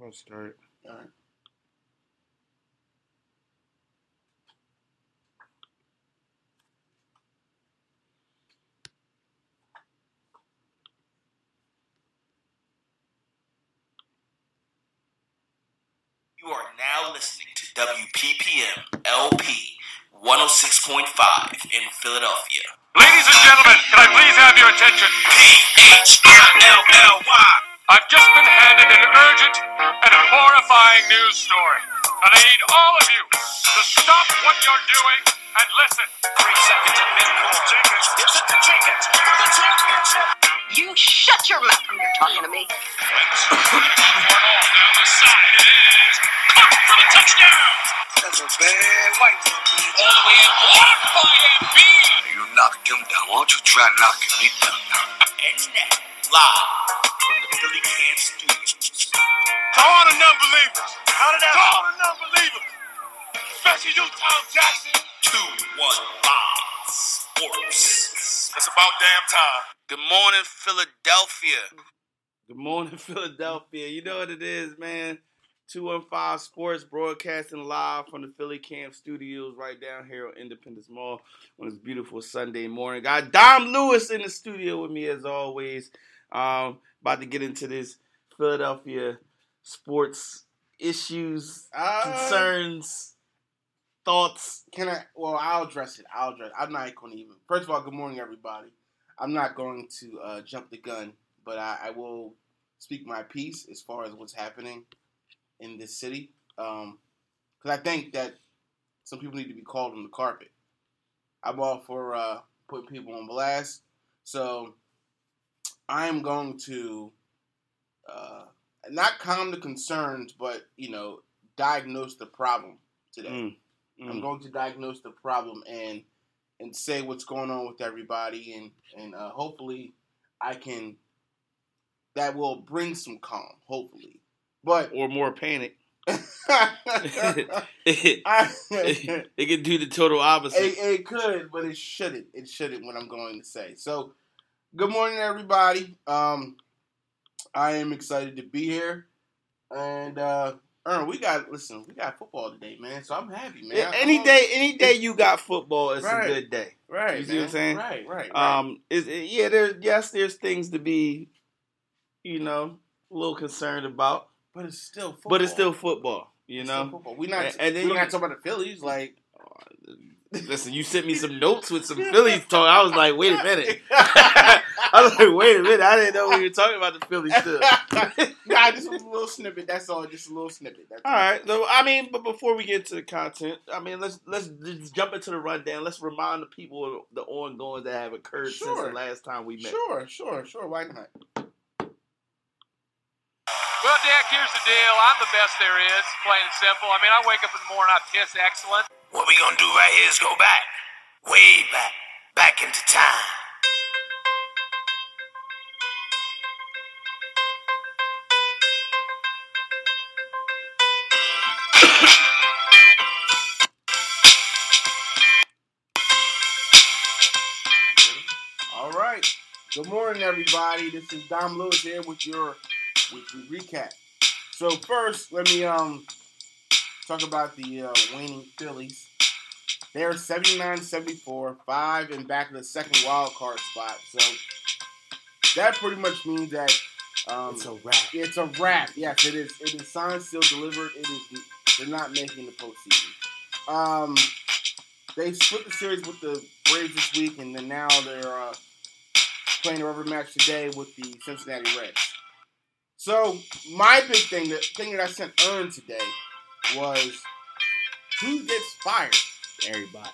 Let's start. All right. You are now listening to WPPM LP 106.5 in Philadelphia. Ladies and gentlemen, can I please have your attention? P-H-I-L-L-Y. I've just been handed an urgent and horrifying news story. And I need all of you to stop what you're doing and listen. Three seconds of midcourt. Jenkins gives it to Jenkins for the championship. You shut your mouth when you're talking to me. Wentz trying to keep one off down the side. It is caught for the touchdown. That's a bad white All the way in, blocked by Embiid. You knocked him down. Why don't you try knocking me down now? And now, live from the PhillyCAM Studios. To all the non-believers. How did that? To all the non-believers. Especially you, Tom Jackson. 215 Sports. It's about damn time. Good morning, Philadelphia. Good morning, Philadelphia. You know what it is, man. 215 Sports broadcasting live from the PhillyCAM Studios right down here on Independence Mall on this beautiful Sunday morning. Got Dom Lewis in the studio with me as always. Um, about to get into this Philadelphia sports issues, Uh, concerns, thoughts. Can I? Well, I'll address it. I'll address. I'm not going to even. First of all, good morning, everybody. I'm not going to uh, jump the gun, but I, I will speak my piece as far as what's happening in this city. Because I think that some people need to be called on the carpet. I'm all for uh, putting people on blast, so I'm going to uh, not calm the concerns, but you know, diagnose the problem today. Mm, I'm mm. going to diagnose the problem and and say what's going on with everybody, and and uh, hopefully I can. That will bring some calm, hopefully. But Or more panic. I, it, it can do the total opposite. it, it could, but it shouldn't. It shouldn't. What I'm going to say. So, good morning, everybody. Um, I am excited to be here, and uh, Ern, we got listen. We got football today, man. So I'm happy, man. Yeah, I'm any day, any day you got football, it's Right. a good day. right? you see what I'm saying? Right, right, right. Um, is yeah, there, yes, there's things to be, you know, a little concerned about, but it's still football. but it's still football. You It's know, football. We not. And- and then we're not talking about the Phillies. Like, listen, you sent me some notes with some Phillies talk. I was like, wait a minute. I was like, wait a minute. I didn't know we were talking about the Philly stuff. nah, just a little snippet. That's all. Just a little snippet. That's All right. So I mean, but before we get to the content, I mean, let's let's just jump into the rundown. Let's remind the people of the ongoings that have occurred since the last time we met. Sure, sure, sure. Why not? Well, Dak, here's the deal. I'm the best there is, plain and simple. I mean, I wake up in the morning, I piss excellent. What we gonna do right here is go back, way back, back into time. All right. Good morning, everybody. This is Dom Lewis here with your weekly recap. So first, let me um talk about the uh, waning Phillies. They're 79-74, five and back in the second wild card spot. So that pretty much means that um, It's a wrap. It's a wrap. Yes, it is. It is signed, sealed, delivered. It is. They're not making the postseason. Um, they split the series with the Braves this week, and then now they're uh, playing a rubber match today with the Cincinnati Reds. So my big thing, the thing that I sent Ern today, was who gets fired? Everybody.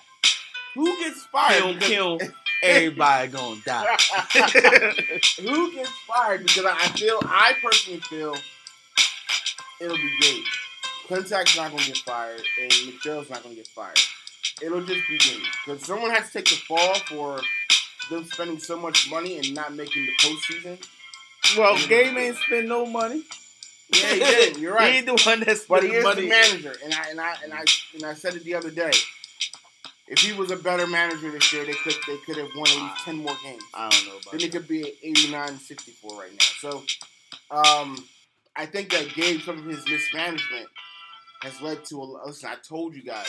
Who gets fired? Kill, kill. Everybody gonna die. Who gets fired? Because I feel, I personally feel it'll be Gabe. Klentak's not to get fired, and McPhail's not to get fired. It'll just be Gabe. Because someone has to take the fall for them spending so much money and not making the postseason. Well, Gabe ain't spend no money. Yeah, he did. You're right. ain't the one that But spent he the is money. the manager, and I and I and I and I said it the other day. If he was a better manager this year, they could they could have won at least ten more games. I don't know about then it that. could be at 89 64 right now. So, um, I think that Gabe, some of his mismanagement has led to a listen. I told you guys,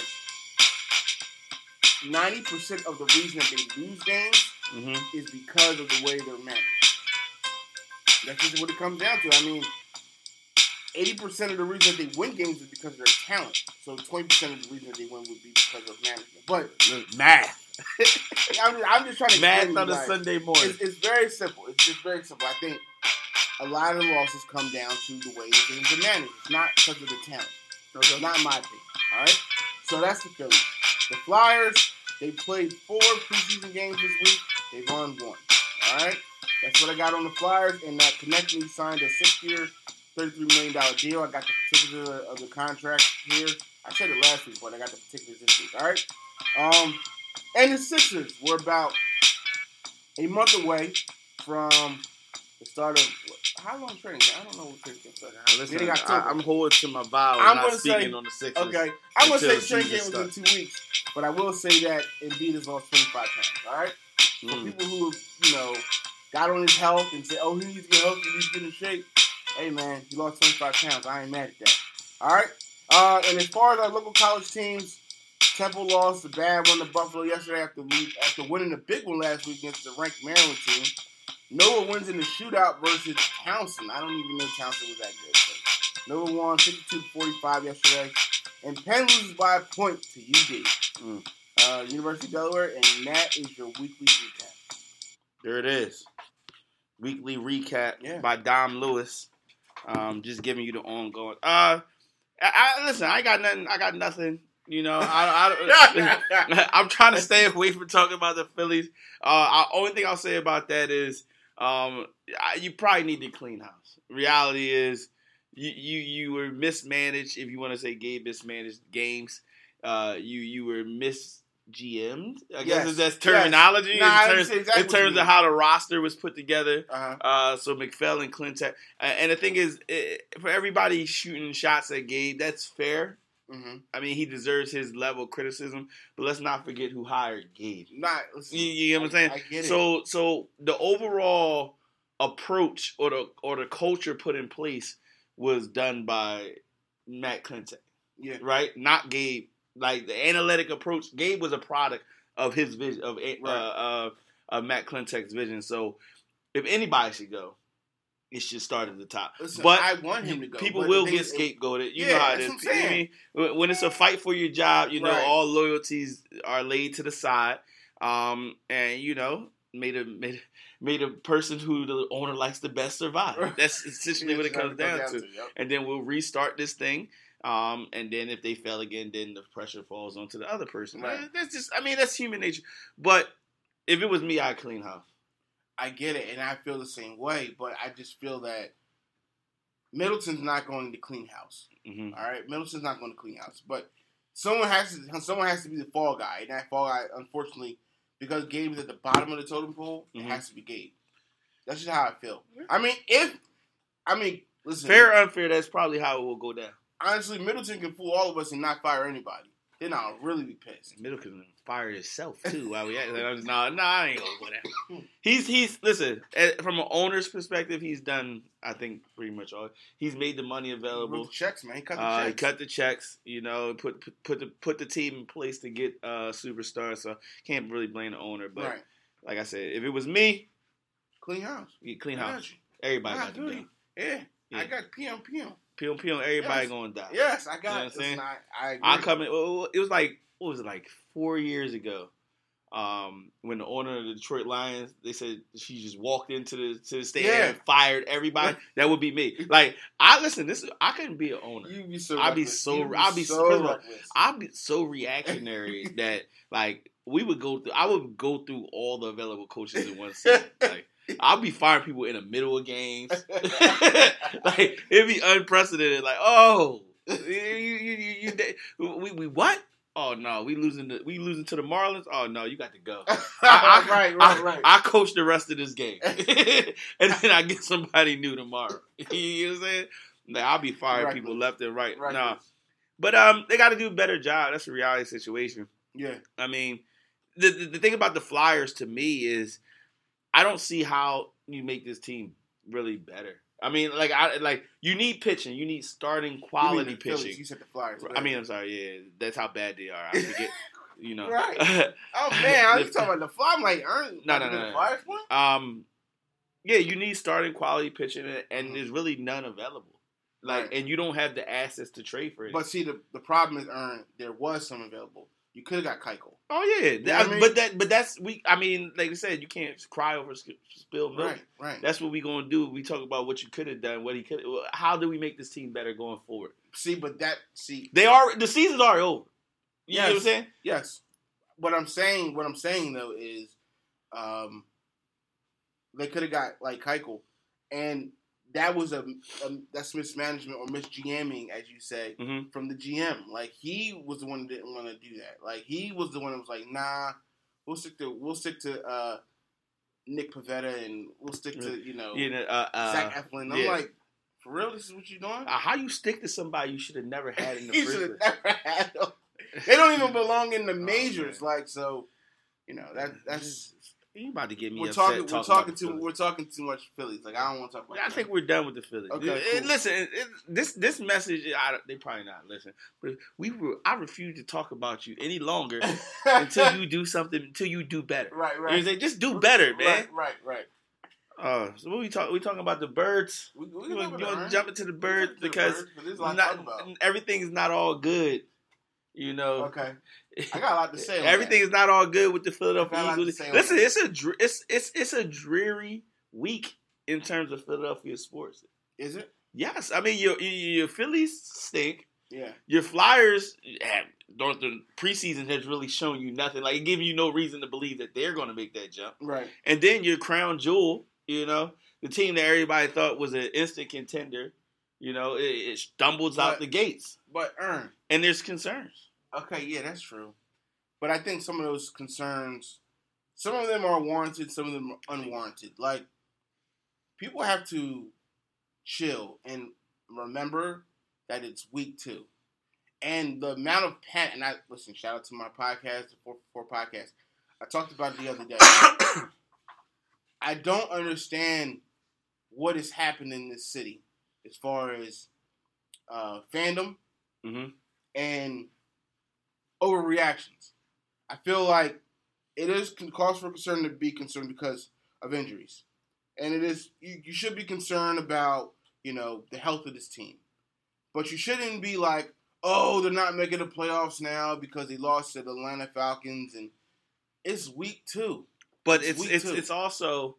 ninety percent of the reason that they lose games hmm is because of the way they're managed. That's just what it comes down to. I mean, eighty percent of the reason that they win games is because of their talent. So twenty percent of the reason that they win would be because of management. But Math. I'm, I'm just trying to Math on a. Sunday morning. It's, it's very simple. It's just very simple. I think a lot of the losses come down to the way the games are managed. It's not because of the talent. So not my opinion. All right. So that's the Phillies. The Flyers. They played four preseason games this week. Won one. All right. That's what I got on the Flyers. And that Konecny signed a six-year, thirty-three million dollar deal. I got the particulars of the contract here. I said it last week, but I got the particulars this week. All right. Um, and the Sixers were about a month away from the start of how long training? camp? I don't know what training camp started. Now, listen. I, am holding to my vow. I'm not gonna say- speaking on the Sixers. Okay, I'm gonna say training camp was in two weeks, but I will say that Embiid has lost 25 pounds. All right, for Mm. people who have, you know got on his health and said, "Oh, he needs to get healthy, he needs to get in shape." Hey, man, he lost 25 pounds. I ain't mad at that. All right, uh, and as far as our local college teams, Temple lost the bad one to Buffalo yesterday after after winning the big one last week against the ranked Maryland team. Nova wins in the shootout versus Towson. I don't even know Towson was that good. But Nova won 52-45 yesterday. And Penn loses by a point to UD. Mm. Uh, University of Delaware, and that is your weekly recap. There it is. Weekly recap Yeah. by Dom Lewis. Um, just giving you the ongoing. Uh, I, I listen. I got nothing. I got nothing. You know, I, I I'm trying to stay away from talking about the Phillies. Uh, I, only thing I'll say about that is, um, I, you probably need to clean house. Reality is, you you you were mismanaged. If you want to say Gabe mismanaged games, uh, you you were mis GM'd. I guess Yes. that's Yes. terminology Nah, I in terms, exactly in terms of how the roster was put together. Uh-huh. Uh, so McPhail and Klentak, uh, and the thing is, eh, for everybody shooting shots at Gabe, that's fair. Mm-hmm. I mean, he deserves his level of criticism, but let's not forget who hired Gabe. Not, You, you get what I'm saying? I, I get it. So, so the overall approach or the or the culture put in place was done by Matt Klentak, yeah. right? Not Gabe. Like the analytic approach, Gabe was a product of his vision of uh, Right. uh, of Matt Klentak's vision. So, if anybody should go, it should start at the top. Listen, but I want him to go. People will get scapegoated. You Yeah, know how it is. what I'm saying. I mean, when it's a fight for your job, you know, Right. all loyalties are laid to the side. Um, and you know, made a made, made a person who the owner likes the best survive. That's essentially what it comes down to. yep. And then we'll restart this thing. Um, and then if they fail again, then the pressure falls onto the other person. Right. That's just, I mean, that's human nature. But if it was me, I'd clean house. I get it, and I feel the same way. But I just feel that Middleton's not going to clean house. hmm All right, Middleton's not going to clean house, but someone has to. Someone has to be the fall guy, and that fall guy, unfortunately, because Gabe is at the bottom of the totem pole, Mhm. it has to be Gabe. That's just how I feel. I mean, if I mean, listen, Fair or unfair, that's probably how it will go down. Honestly, Middleton can fool all of us and not fire anybody. Then I'll really be pissed. Middleton can fire himself too. While we at no, no, I ain't gonna go there. He's he's listen eh, from an owner's perspective. He's done, I think, pretty much all. He's made the money available. the checks, man. He cut the Uh, he checks. cut the checks, you know, put put put the put the team in place to get uh superstars. So can't really blame the owner. But right, like I said, if it was me, clean house. you clean house. Everybody got to go. Yeah, I got PM PM. Pew pew, everybody Yes. gonna die. Yes, I got. You know it. I'm saying? Listen, I, I come in. It was like what was it like four years ago, um, when the owner of the Detroit Lions they said she just walked into the to the stadium Yeah. and fired everybody. that would be me. Like I listen. This I couldn't be an owner. You be so. I'd be so- You I'd be so first of all, reckless. I'd be so reactionary that like we would go through. I would go through all the available coaches in one season. Like I'll be firing people in the middle of games. like it'd be unprecedented. Like, oh, you, you, you, we, we what? Oh no, we losing the we losing to the Marlins. Oh no, you got to go. I, I, right, right, I, right. I coach the rest of this game, and then I get somebody new tomorrow. you know what I'm saying? Like, I'll be firing people left and right. Reckless. Nah, but um, they got to do a better job. That's a reality situation. Yeah, I mean, the, the the thing about the Flyers to me is, I don't see how you make this team really better. I mean, like I like you need pitching. You need starting You quality Phillies, pitching. You said the Flyers. I mean, I'm sorry. Yeah, that's how bad they are. I forget. You know. Right. oh man, I was talking about the Flyers. I'm like, No, no, no, the. Flyers win? um, yeah, you need starting quality pitching, and, and there's really none available. Like, Right. and you don't have the assets to trade for it. But see, the the problem is, Ern, there was some available. You could have got Keuchel. oh yeah, know what I mean? but that, but that's we. I mean, like I said, you can't cry over spilled milk. Right, right. That's what we gonna do. We talk about what you could have done, what he could. How do we make this team better going forward? see, but that see, They are the season's already over. You know what I'm saying? yes. What I'm saying, what I'm saying though is, um, they could have got like Keuchel, and that was a, a that's mismanagement or misGMing, as you say, Mhm. from the GM. Like he was the one that didn't want to do that. Like he was the one that was like, nah, we'll stick to we'll stick to uh, Nick Pivetta and we'll stick to you know You know, uh, uh, Zach Eflin. I'm yeah. like, for real, this is what you're doing? uh, how you stick to somebody you should have never had in the you first should place? have never had them. They don't even belong in the majors. like so, you know that that's You about to get me we're upset talking. We're talking talking about too. We're talking too much Phillies. Like I don't want to talk about. I think we're done with the Phillies. Okay, cool. Listen, it, it- this this message, I, they probably not listen, but we were. I refuse to talk about you any longer until you do something. Until you do better. right, You know right? Just do better, man. Right, right, right. Uh, so what we talk? We talking about the birds. We, we You want to jump into the birds to the because birds, but there's a lot to not, everything's not all good. You know, Okay, I got a lot to say. everything that. is not all good with the Philadelphia I got a lot to Eagles. Listen, it's a it's it's it's a dreary week in terms of Philadelphia sports. Is it? Yes, I mean your your, Phillies stink. Yeah. Your Flyers have, don't the preseason has really shown you nothing. Like it giving you no reason to believe that they're going to make that jump. Right. And then your crown jewel, you know, the team that everybody thought was an instant contender, you know, it, it stumbles out the gates, But Ern. and there's concerns. Okay, yeah, that's true. But I think some of those concerns, some of them are warranted, some of them are unwarranted. Like, people have to chill and remember that it's week two. And the amount of panic, and I listen, shout out to my podcast, the 444 podcast. I talked about it the other day. I don't understand what has happened in this city as far as uh, fandom hmm and overreactions. I feel like it is cause for concern to be concerned because of injuries, and it is you, you should be concerned about you know the health of this team, but you shouldn't be like, oh, they're not making the playoffs now because they lost to the Atlanta Falcons, and it's week two. But It's it's it's it's also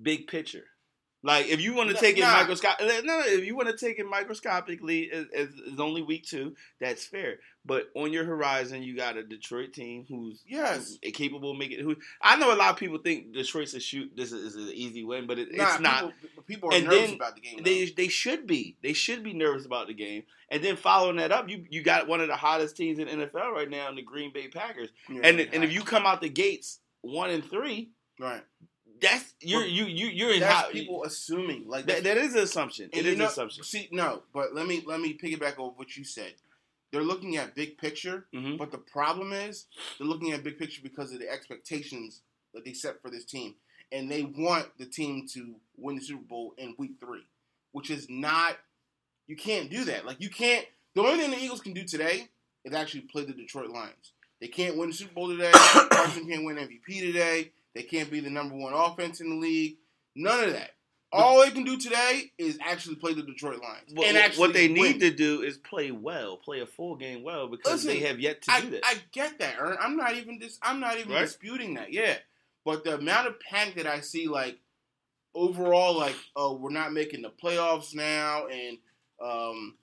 big picture. Like if you want to No, take it nah. microscopic, no, if you want to take it microscopically, it's, only week two. That's fair. But on your horizon, you got a Detroit team who's Yes. who's eh, capable of making. Who I know a lot of people think Detroit's a shoot. This is, is an easy win, but it, Nah, it's not. People, people are And nervous about the game. They they should be. They should be nervous about the game. And then following that up, you you got one of the hottest teams in NFL right now in the Green Bay Packers. Yeah, and yeah. and if you come out the gates one and three, right, that's you're you you you're in that's people assuming like that, that is an assumption. It is It you is know- an assumption. See, no, but let me let me piggyback on what you said. They're looking at big picture, Mhm. but the problem is they're looking at big picture because of the expectations that they set for this team, and they want the team to win the Super Bowl in Week Three, which is not. You can't do that. Like you can't. The only thing the Eagles can do today is actually play the Detroit Lions. They can't win the Super Bowl today. Carson can't win MVP today. They can't be the number one offense in the league. None of that. All they can do today is actually play the Detroit Lions. What, and what- they need win. to do is play well, play a full game well, because Listen, they have yet to I, do that. I get that, Ern. I'm not even dis- I'm not even Right? disputing that. Yeah, but the amount of panic that I see, like overall, like oh, we're not making the playoffs now, and um,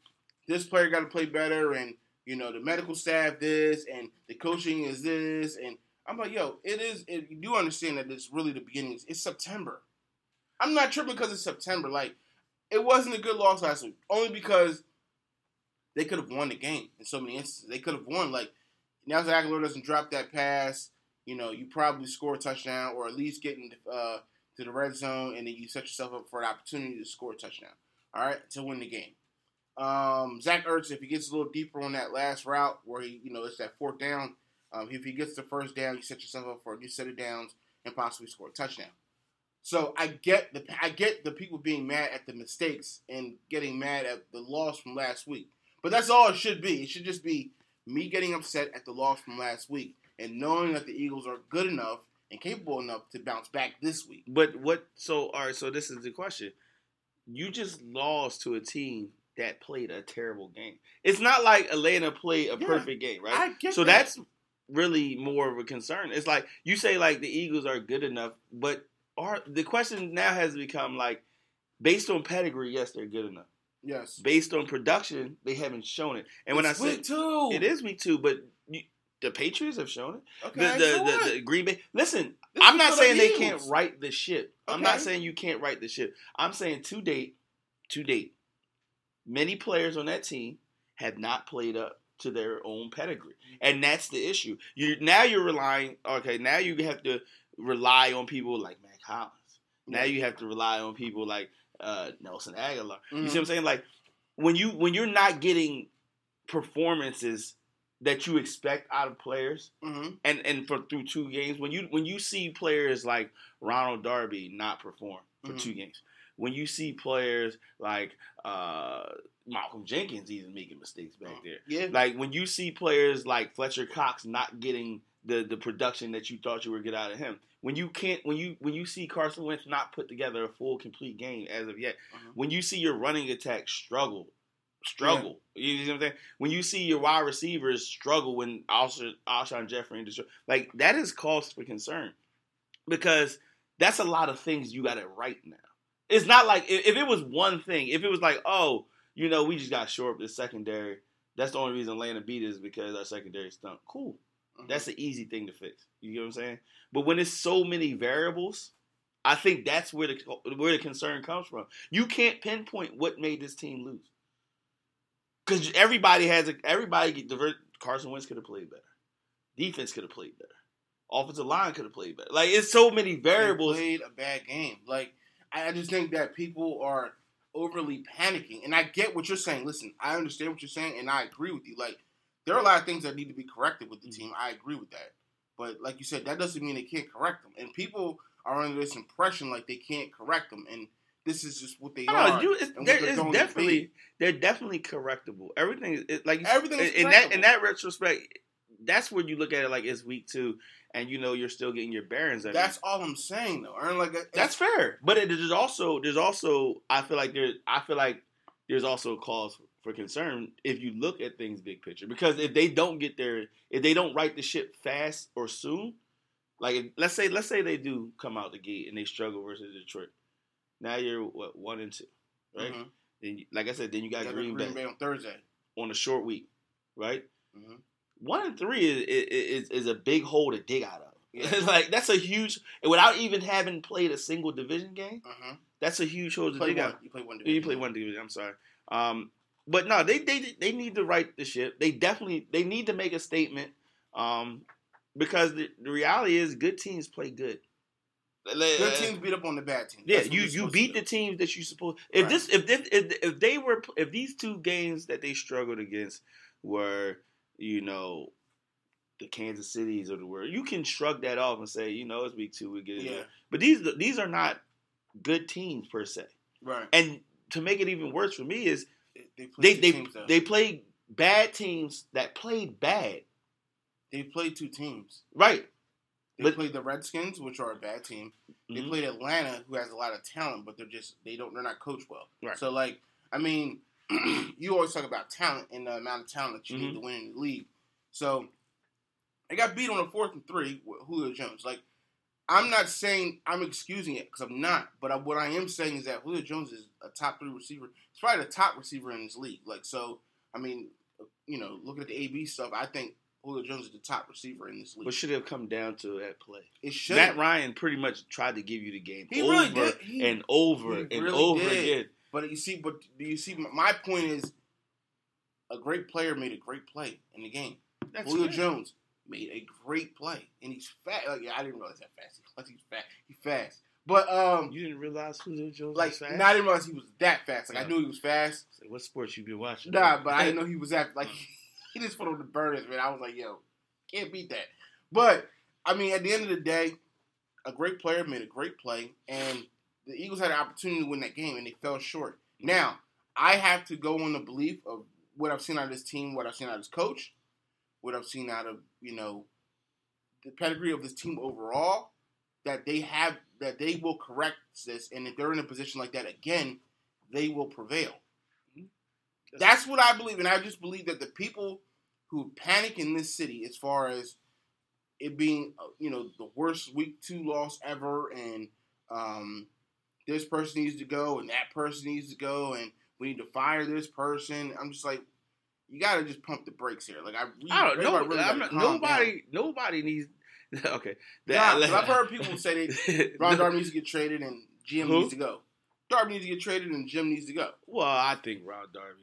this player got to play better, and you know the medical staff this, and the coaching is this, and I'm like, yo, it is. It, you do understand that it's really the beginning. It's September. I'm not tripping because it's September. Like it wasn't a good loss last week, only because they could have won the game in so many instances. They could have won. Like now, if Agholor doesn't drop that pass, you know, you probably score a touchdown or at least get in, uh, to the red zone, and then you set yourself up for an opportunity to score a touchdown. All right, to win the game. Um, Zach Ertz, if he gets a little deeper on that last route where he, you know, it's that fourth down. Um, if he gets the first down, you set yourself up for a new set of downs and possibly score a touchdown. So I get the I get the people being mad at the mistakes and getting mad at the loss from last week. But that's all it should be. It should just be me getting upset at the loss from last week and knowing that the Eagles are good enough and capable enough to bounce back this week. But what? So all right. So this is the question. You just lost to a team that played a terrible game. It's not like Atlanta played a Yeah, perfect game, right? I get so that. that's really more of a concern. It's like you say like the Eagles are good enough, but are the question now has become like based on pedigree, yes, they're good enough. yes. Based on production, they haven't shown it. And when I say two, it is week two, but you, the Patriots have shown it. Okay, the, the, the, the Green Bay. Listen, This I'm not saying they can't write the ship. I'm not saying you can't write the ship. I'm saying to date, to date, many players on that team have not played up to their own pedigree, and that's the issue. You now you're relying. Okay, now you have to rely on people like Mack Hollins. Now you have to rely on people like uh, Nelson Agholor. You Mhm. see what I'm saying? Like when you when you're not getting performances that you expect out of players, Mhm. and and for through two games, when you when you see players like Ronald Darby not perform for Mhm. two games, when you see players like uh, Malcolm Jenkins even making mistakes back there, Yeah. like when you see players like Fletcher Cox not getting the the production that you thought you would get out of him. When you can't, when you when you see Carson Wentz not put together a full complete game as of yet, Mhm. when you see your running attack struggle, struggle, you know what I'm saying? When you see your wide receivers struggle when Alshon, Alshon Jeffery and like that is cause for concern because that's a lot of things you got to right now. It's not like if, if it was one thing, if it was like, oh, you know, we just got short up the secondary. That's the only reason Atlanta beat us because our secondary stunk. Cool. Mhm. That's an easy thing to fix. You get what I'm saying? But when it's so many variables, I think that's where the where the concern comes from. You can't pinpoint what made this team lose because everybody has a everybody get divert. Carson Wentz could have played better. Defense could have played better. Offensive line could have played better. Like it's so many They variables. played a bad game. Like I just think that people are overly panicking, and I get what you're saying. Listen, I understand what you're saying, and I agree with you. Like there are a lot of things that need to be corrected with the Mm-hmm. team. I agree with that, but like you said, that doesn't mean they can't correct them. And people are under this impression like they can't correct them, and this is just what they No, are. you, it's, and what there they're is going to definitely they're definitely correctable. Everything is it, like Everything is in that in that retrospect. That's where you look at it like it's week two, and you know you're still getting your bearings. every That's all I'm saying, though. Aaron, like That's fair, but it, there's also there's also I feel like there I feel like there's also a cause for concern if you look at things big picture because if they don't get there if they don't right the ship fast or soon, like if, let's say let's say they do come out the gate and they struggle versus Detroit, now you're what one and two, right? Mhm. Then like I said, then you got Green, Green Bay, Bay on Thursday. on a short week, right? Mhm. One and three is is, is a big hole to dig out of. Yeah. like that's a huge without even having played a single division game. Mhm. That's a huge hole to dig one. out. You play one. division. You play one division. I'm sorry. Um, but no, they they they need to right the ship. They definitely they need to make a statement. Um, because the, the reality is, good teams play good. Good teams beat up on the bad teams. Yeah, you you beat the teams that you supposed. If Right. this if this if, if they were if these two games that they struggled against were you know the Kansas Cities of the world, you can shrug that off and say you know it's week two we get it. Yeah. But these these are not good teams per se. Right. And to make it even worse for me is They they play they teams, they played bad teams that played bad. They played two teams. Right. They But- played the Redskins, which are a bad team. They Mhm. played Atlanta, who has a lot of talent, but they're just they don't they're not coached well. Right. So like, I mean, you always talk about talent and the amount of talent that you Mm-hmm. need to win in the league. So they got beat on a fourth and three with Julio Jones. Like, I'm not saying I'm excusing it because I'm not, but I, what I am saying is that Julio Jones is a top three receiver. He's probably the top receiver in this league. Like, so I mean, you know, looking at the AB stuff, I think Julio Jones is the top receiver in this league. What should have come down to that play? it should Matt Ryan pretty much tried to give you the game He over really did. He- and over he and really over did. again. But you see, but do you see? My point is, a great player made a great play in the game. That's Julio. Jones made a great play, and he's fast. Like, yeah, I didn't realize that fast. He's he's fast. He's fast. But um, You didn't realize Julio Jones like, was fast? not even realize he was that fast. Like, I knew he was fast. Say, what sports you been watching? Nah, but I didn't know he was that. Like, he just put on the burners, man. I was like, yo, can't beat that. But I mean, at the end of the day, a great player made a great play, and the Eagles had an opportunity to win that game, and they fell short. Now, I have to go on the belief of what I've seen out of this team, what I've seen out of this coach, what I've seen out of you know the pedigree of this team overall. That they have, that they will correct this, and if they're in a position like that again, they will prevail. That's what I believe, and I just believe that the people who panic in this city, as far as it being, uh, you know, the worst week two loss ever, and um, this person needs to go, and that person needs to go, and we need to fire this person. I'm just like, you got to just pump the brakes here. Like I, really, I don't know. really I'm not- calm down. nobody, nobody needs. Okay, Nah, I've heard people say that Ron. Darby needs to get traded and Jim Who? needs to go. Darby needs to get traded and Jim needs to go. Well, I think Ron Darby.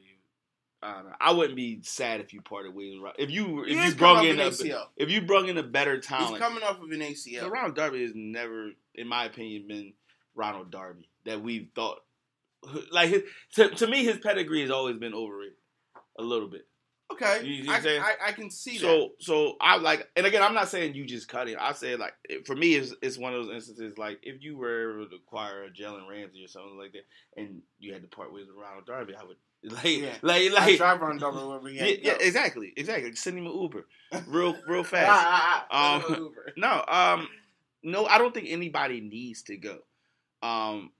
I don't know. I wouldn't be sad if you parted ways. with Ron- If you if He you brung in a ACL. if you brung in a better He's talent, coming off of an ACL. So Ronald Darby has never, in my opinion, been Ronald Darby that we've thought. Like his, to, to me, his pedigree has always been overrated a little bit. Okay, You- you I. I, I can see that. So, so I like, and again, I'm not saying you just cut it. I say like, for me, it's, it's one of those instances like if you were able to acquire a Jalen Ramsey or something like that, and you had to part ways with Ronald Darby, I would like, Yeah. like, I like, drive Ron Darby wherever he yeah, yeah, exactly, exactly. Send him an Uber, real, real fast. Ah, ah, ah. Um, No, um, no, I don't think anybody needs to go. Um,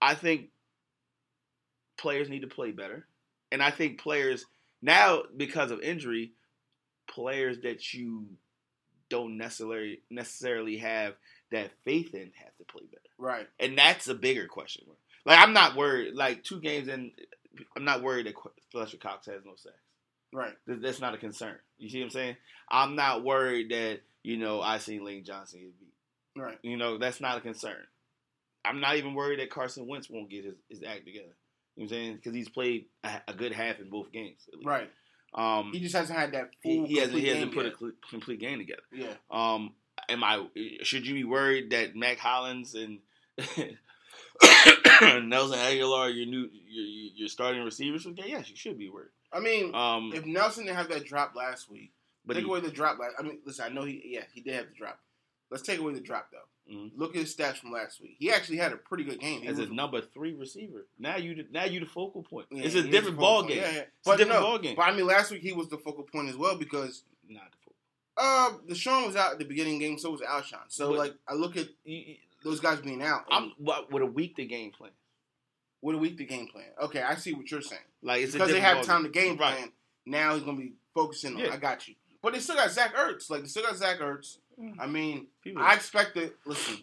I think players need to play better, and I think players now because of injury, players that you don't necessarily necessarily have that faith in have to play better, right. and that's a bigger question. Like I'm not worried. Like two games in, I'm not worried that Fletcher Cox has no sacks. Right. Th- That's not a concern. You see what I'm saying? I'm not worried that you know I seen Lane Johnson get beat. Right. You know that's not a concern. I'm not even worried that Carson Wentz won't get his, his act together. You know what I'm saying? Because he's played a, a good half in both games. at least. Right. Um, He just hasn't had that he, full. he hasn't he hasn't put a yet. cl- complete game together. Yeah. Um, am I? Should you be worried that Mack Hollins and Nelson Agholor, your new your, your starting receivers, for the game? Yes, you should be worried. I mean, Um, if Nelson didn't have that drop last week, but take he, away the drop. Last, I mean, listen, I know he, yeah, he did have the drop. Let's take away the drop though. Mhm. Look at his stats from last week. He actually had a pretty good game. He as a number three receiver. Now you now you the focal point. yeah, it's a different ball point. game. Yeah, yeah. It's But a different no, ball game. But I mean, last week he was the focal point as well because Not the focal. uh, the DeSean was out at the beginning of the game, so was Alshon. So But- like, I look at those guys being out. I'm what with a week the game plan. What a week the game plan. Okay, I see what you're saying. Like it's a because they have time to game Right. plan. Now he's gonna be focusing on. Yeah. I got you. But they still got Zach Ertz. Like they still got Zach Ertz. Mm. I mean, People, I expected. Listen,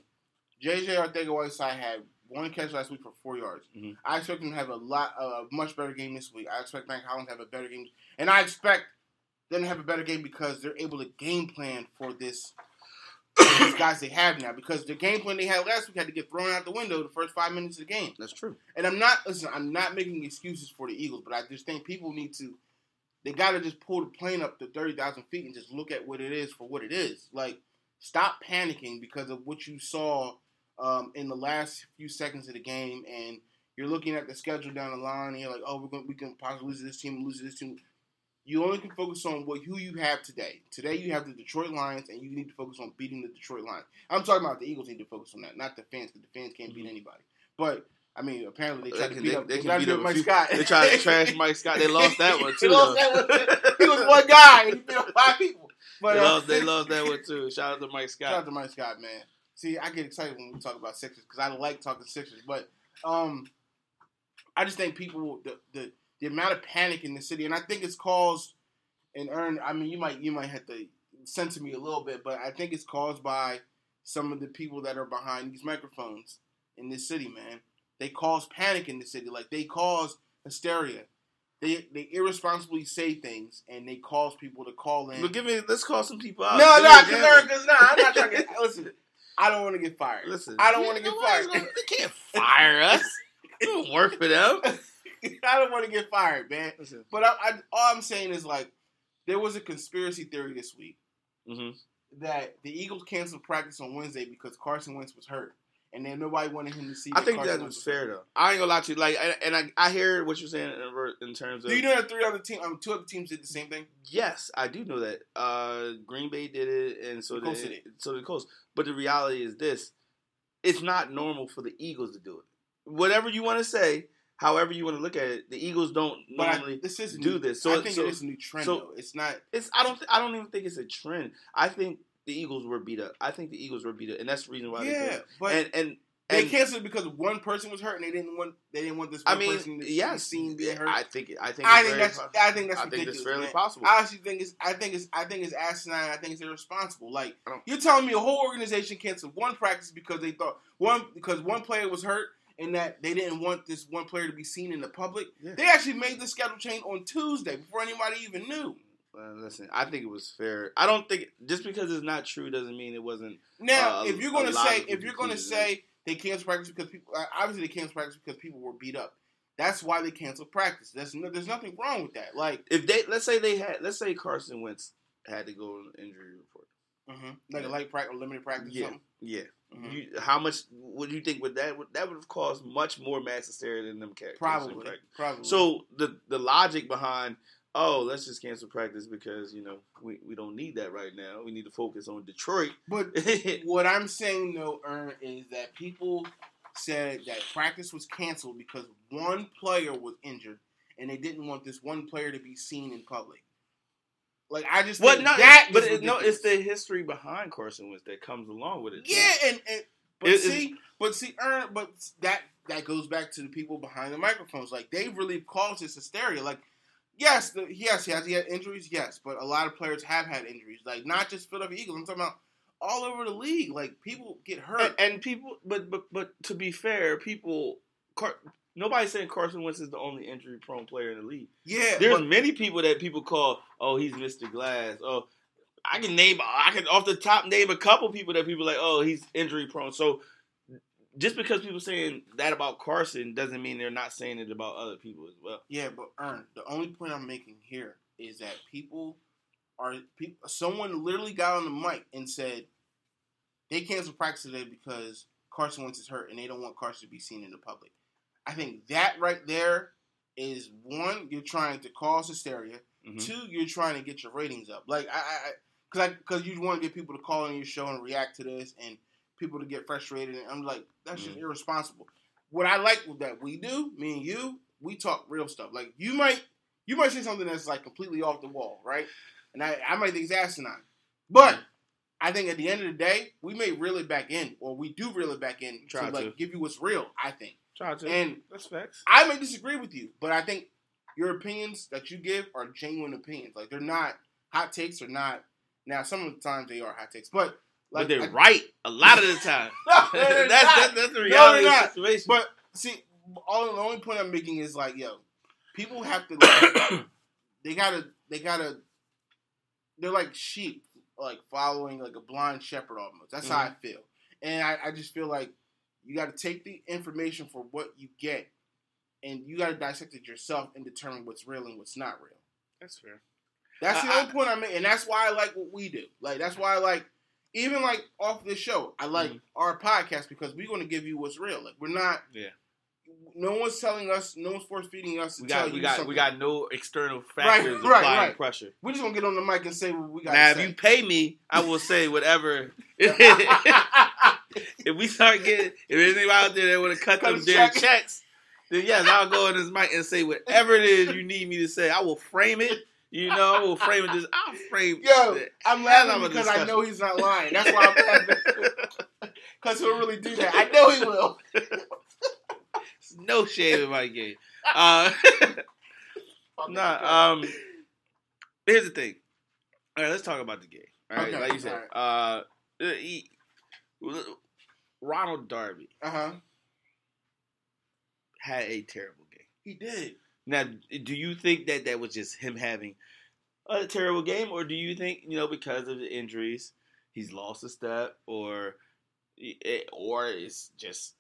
JJ Arcega-Whiteside had one catch last week for four yards. Mhm. I expect him to have a lot, a much better game this week. I expect Mack Hollins to have a better game, and I expect them to have a better game because they're able to game plan for this. these guys they have now because the game plan they had last week had to get thrown out the window the first five minutes of the game. that's true. And I'm not listen. I'm not making excuses for the Eagles, but I just think people need to. They got to just pull the plane up to thirty thousand feet and just look at what it is for what it is. Like, stop panicking because of what you saw um, in the last few seconds of the game, and you're looking at the schedule down the line, and you're like, oh, we're going we can possibly lose this team, lose this team. You only can focus on what who you have today. Today you have the Detroit Lions, and you need to focus on beating the Detroit Lions. I'm talking about the Eagles need to focus on that, not the fans, because the fans can't beat anybody. But I mean, apparently they tried They to beat they- up. they They, can beat up Mike few- Scott. they tried to trash Mike Scott. They lost that one, They too, lost that one. He was one guy. and He beat up five people. But they, uh, lost, they lost that one too. Shout out to Mike Scott. Shout out to Mike Scott, man. See, I get excited when we talk about Sixers because I like talking Sixers. But um, I just think people the, the the amount of panic in the city, and I think it's caused and earned. I mean, you might you might have to censor me a little bit, but I think it's caused by some of the people that are behind these microphones in this city, man. They cause panic in the city, like they cause hysteria. They they irresponsibly say things, and they cause people to call in. But give me, let's call some people out. No, no, an because example. no, I'm not trying to get. Listen, I don't want to get fired. Listen, I don't wanna get fired. Gonna, they can't fire us. It don't work for them. I don't want to get fired, man. Listen. But I, I, all I'm saying is like, there was a conspiracy theory this week hmm that the Eagles canceled practice on Wednesday because Carson Wentz was hurt, and then nobody wanted him to see. I think Carson that Wentz was fair though. I ain't gonna lie to you. Like, and, and I, I hear what you're saying in, in terms of. Do you know that three other teams, um, two other teams did the same thing? Yes, I do know that. Uh, Green Bay did it, and so The did did it. so did the Colts. But the reality is this: it's not normal for the Eagles to do it. Whatever you want to say, however you want to look at it, the Eagles don't But I, normally this is do new. this. So I think so it is a new trend, so- though. It's not. it's I don't th- I don't even think it's a trend. I think the Eagles were beat up. I think the Eagles were beat up, and that's the reason why. yeah, but and and they and, canceled it because one person was hurt, and they didn't want they didn't want this I one person mean, to yes, be seen being hurt. I think I think I think that's po- I think that's I think it's fairly man. possible. I actually think it's I think it's I think it's asinine. I think it's irresponsible. Like you're telling me a whole organization canceled one practice because they thought one because one player was hurt and that they didn't want this one player to be seen in the public. Yeah. They actually made the schedule change on Tuesday before anybody even knew. Uh, listen, I think it was fair. I don't think just because it's not true doesn't mean it wasn't. Now, Uh, if you're going to say if you're going to say they canceled practice because people uh, obviously they canceled practice because people were beat up. That's why they canceled practice. That's no, there's nothing wrong with that. Like If they let's say they had let's say Carson Wentz had to go on injury report. mhm, like a light practice, or limited practice, Yeah. something. Yeah, Mhm. you, how much would you think would that would that would have caused much more mass hysteria than them canceling Probably, practice. probably. So the the logic behind oh let's just cancel practice because you know we, we don't need that right now. We need to focus on Detroit. But what I'm saying though, Ern, is that people said that practice was canceled because one player was injured and they didn't want this one player to be seen in public. Like I just What no, that but it, no, it's the history behind Carson Wentz that comes along with it. too. yeah, and, and but it- see, but see, Ern, but that that goes back to the people behind the microphones. Like they really caused this hysteria. Like yes, the, yes, he has he had injuries, yes, but a lot of players have had injuries. Like not just Philadelphia Eagles. I'm talking about all over the league. Like people get hurt. and, and people, but but but to be fair, people, Car, nobody's saying Carson Wentz is the only injury prone player in the league. yeah, There's but- many people that people call, oh, he's Mr. Glass. Oh, I can name, I can off the top name a couple people that people like, oh, he's injury prone. So just because people saying that about Carson doesn't mean they're not saying it about other people as well. Yeah, but Ern, the only point I'm making here is that people are people. Someone literally got on the mic and said they canceled practice today because Carson Wentz is hurt and they don't want Carson to be seen in the public. I think that right there is one. You're trying to cause hysteria. Mhm. Two, you're trying to get your ratings up. Like I, I, because I, because you want to get people to call on your show and react to this, and people to get frustrated. And I'm like, that's just Mhm. irresponsible. What I like that we do, me and you, we talk real stuff. Like you might, you might say something that's like completely off the wall, right? And I, I might think it's asinine, but I think at the end of the day, we may reel it back in, or we do reel it back in Try to like give you what's real. I think. Try to. And that's facts. I may disagree with you, but I think your opinions that you give are genuine opinions. Like they're not hot takes or not. Now, some of the times they are hot takes, but like but they're I- right a lot of the time. No, that's, that's, that's the No, reality they're of the situation. But see, all the only point I'm making is like, yo, people have to. Like, they gotta. They gotta. They're like sheep, like following like a blind shepherd almost. That's how I Mm-hmm. feel, and I, I just feel like you got to take the information for what you get, and you got to dissect it yourself and determine what's real and what's not real. that's fair. That's the I- only point I make, and that's why I like what we do. Like that's why I like, even like off this show, I like Mhm. our podcast because we're going to give you what's real. Like we're not. Yeah. No one's telling us. No one's force feeding us. To We tell got we you got something. we got no external factors right, applying right. pressure. We're just gonna get on the mic and say what we got Now, if say. you pay me, I will say whatever. if we start getting, if there's anybody out there that want to cut Cut them damn check. checks, then yes, I'll go on this mic and say whatever it is you need me to say. I will frame it. You know, I will frame it. Just I'll frame. Yo, the I'm laughing because I know he's not lying. That's why I'm laughing. Because he'll really do that. I know he will. No shame in my game. Uh, nah. Um. Here's the thing. All right, let's talk about the game. All right, Okay, like you said, uh, he, Ronald Darby Uh huh. had a terrible game. He did. Now, do you think that that was just him having a terrible game, or do you think you know because of the injuries he's lost a step, or it, or it's just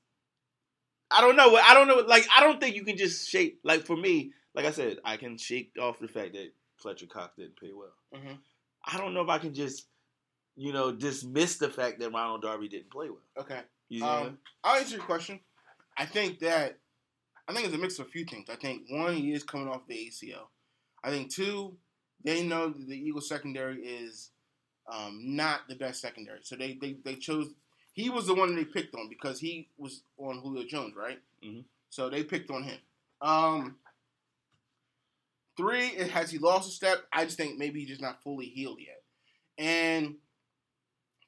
I don't know. I don't know. Like I don't think you can just shake. Like for me, like I said, I can shake off the fact that Fletcher Cox didn't play well. Mhm. I don't know if I can just you know dismiss the fact that Ronald Darby didn't play well. Okay. You see what I'm Um, I'll answer your question. I think that I think it's a mix of a few things. I think one, he is coming off the ACL. I think two, they know that the Eagles secondary is um, not the best secondary, so they, they they chose. He was the one they picked on because he was on Julio Jones, right? Mhm. So they picked on him. Um, three, has he lost a step? I just think maybe he's just not fully healed yet. And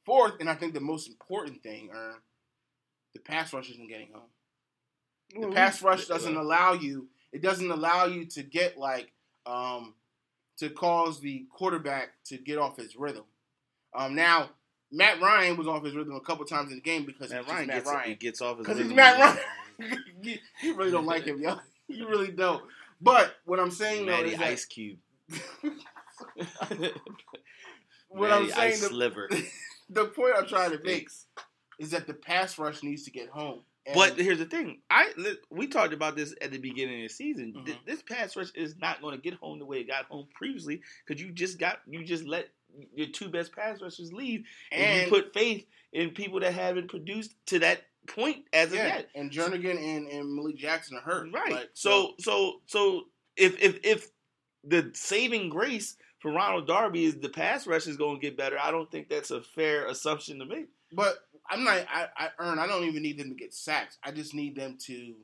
fourth, and I think the most important thing, are the pass rush isn't getting home. The pass rush doesn't allow you. It doesn't allow you to get like um, to cause the quarterback to get off his rhythm. Um, now Matt Ryan was off his rhythm a couple times in the game because Matt Ryan Matt gets, Ryan. he gets off his Because he's. Matt Ryan. you, you really don't like him, yo. You really don't. But what I'm saying though Matty is that Ice Cube. what Matty I'm saying the, Sliver. the point I'm trying to make is that the pass rush needs to get home. And- But here's the thing. I we talked about this at the beginning of the season. Mhm. This pass rush is not going to get home the way it got home previously because you just got you just let your two best pass rushers leave, and, and you put faith in people that haven't produced to that point as of yet. and Jernigan and, and Malik Jackson are hurt. Right. Like, so so so if if if the saving grace for Ronald Darby is the pass rush is going to get better, I don't think that's a fair assumption to make. But I'm not. I, I Ern. I don't even need them to get sacks. I just need them to.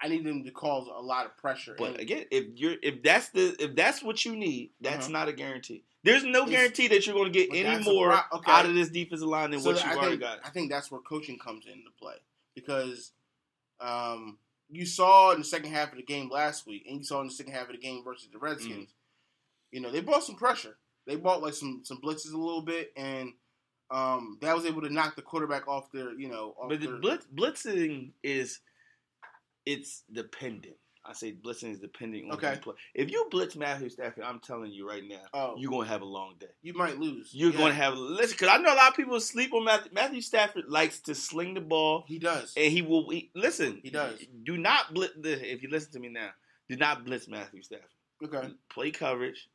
I need them to cause a lot of pressure. But And again, if you're if that's the if that's what you need, that's Uh-huh. not a guarantee. There's no guarantee that you're going to get any more pro- okay. out of this defensive line than so what you've I already think, got. I think that's where coaching comes into play because um, you saw in the second half of the game last week, and you saw in the second half of the game versus the Redskins. Mm-hmm. You know, they brought some pressure. They brought like some some blitzes a little bit, and um, that was able to knock the quarterback off their. You know, off But the their, blitz, blitzing is it's dependent. I say blitzing is dependent on Okay. play. If you blitz Matthew Stafford, I'm telling you right now, Oh. you're going to have a long day. you might lose. You're Yeah, going to have listen because I know a lot of people sleep on Matthew. Matthew Stafford likes to sling the ball, He does. and he will he, listen. He does. Do not blitz. If you listen to me now, do not blitz Matthew Stafford. Okay. play coverage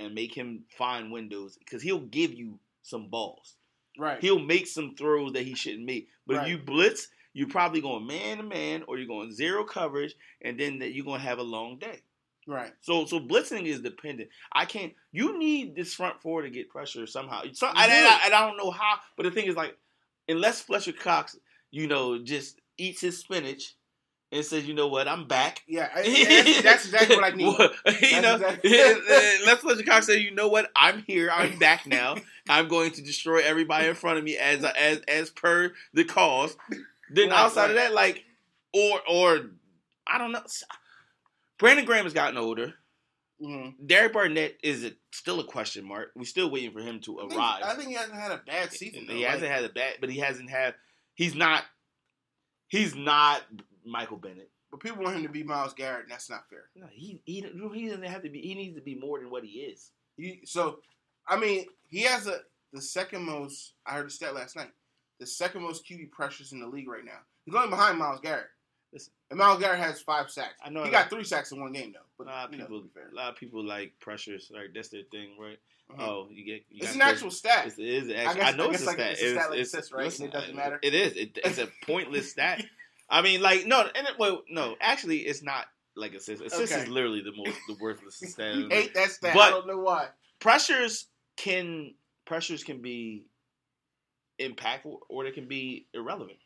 and make him find windows because he'll give you some balls. Right. He'll make some throws that he shouldn't make. But Right. if you blitz, you're probably going man to man or you're going zero coverage, and then that you're going to have a long day. right. So so blitzing is dependent. I can't. You need this front four to get pressure somehow. So, and, and I, and I don't know how. But the thing is, like, unless Fletcher Cox, you know, just eats his spinach and says, you know what, I'm back. Yeah. That's, that's exactly what I need. you know, exactly- let's Fletcher Cox say, you know what? I'm here. I'm back now. I'm going to destroy everybody in front of me as as as per the cause. Then Right, outside of that, like, or or I don't know. Brandon Graham has gotten older. Mhm. Derek Barnett is a, still a question mark. We're still waiting for him to I think, arrive. I think he hasn't had a bad season. Though. he hasn't Like, had a bad, but he hasn't had. He's not. He's not Michael Bennett. but people want him to be Myles Garrett, and that's not fair. No, he he he doesn't have to be. He needs to be more than what he is. He, so, I mean, he has a the second most. I heard a stat last night. The second most QB pressures in the league right now. He's only behind Myles Garrett. Listen. and Myles Garrett has five sacks. I know he got three sacks in one game though. But A lot of people, fair. a lot of people like pressures. Like that's their thing, right? Mhm. Oh, you get. You it's an actual stat. It's, it is an I actual. guess- I, know I it's a like stat. it's a stat like this, right? listen, It doesn't matter. It is. It, it's a pointless stat. I mean, like no, and it, well, no, actually, it's not like assist. Assist Okay. is literally the most the worthless stat. you hate that stat. But- I don't know why. pressures can pressures can be impactful or they can be irrelevant.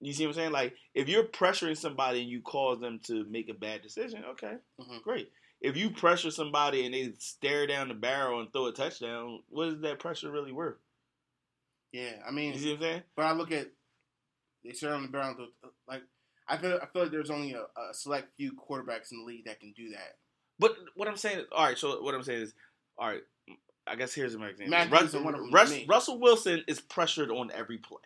You see what I'm saying? Like if you're pressuring somebody and you cause them to make a bad decision, okay, Mhm. great. If you pressure somebody and they stare down the barrel and throw a touchdown, what is that pressure really worth? Yeah, I mean, You see what I'm saying? but I look at they sit on the barrel. Uh, like I feel, I feel like there's only a, a select few quarterbacks in the league that can do that. But what I'm saying all right. So what I'm saying is, all right. I guess here's my example. Russ- Russ- Russell Wilson is pressured on every play,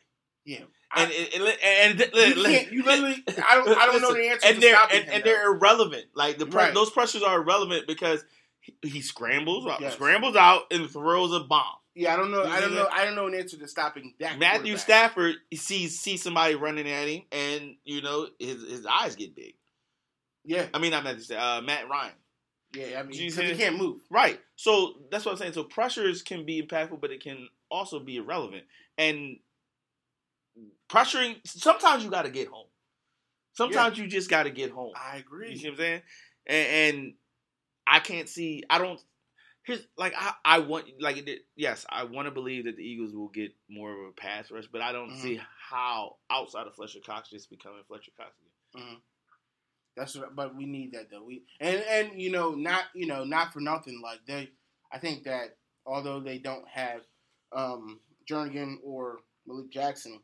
Yeah, and I, it, it, and, and you, can't, you literally. I don't. I don't know the answer and to they're and, and they're irrelevant. Like the pre- Right. those pressures are irrelevant because he, he scrambles, Yes. scrambles out and throws a bomb. Yeah, I don't know. I don't know. I don't know an answer to stopping that. Matthew. Stafford sees sees somebody running at him, and you know his his eyes get big. Yeah, I mean, not Matthew Stafford, uh, Matt Ryan. yeah. I mean, You 'cause he can't move. Right. So that's what I'm saying. So pressures can be impactful, but it can also be irrelevant. And pressuring. Sometimes you got to get home. Sometimes you just got to get home. I agree. You see what I'm saying? And, and I can't see. I don't. Here's like I, I want like it, yes I want to believe that the Eagles will get more of a pass rush, but I don't Mhm. see how outside of Fletcher Cox just becoming Fletcher Cox again. That's what, but we need that though. We and and you know not you know not for nothing. Like they, I think that although they don't have um Jernigan or Malik Jackson,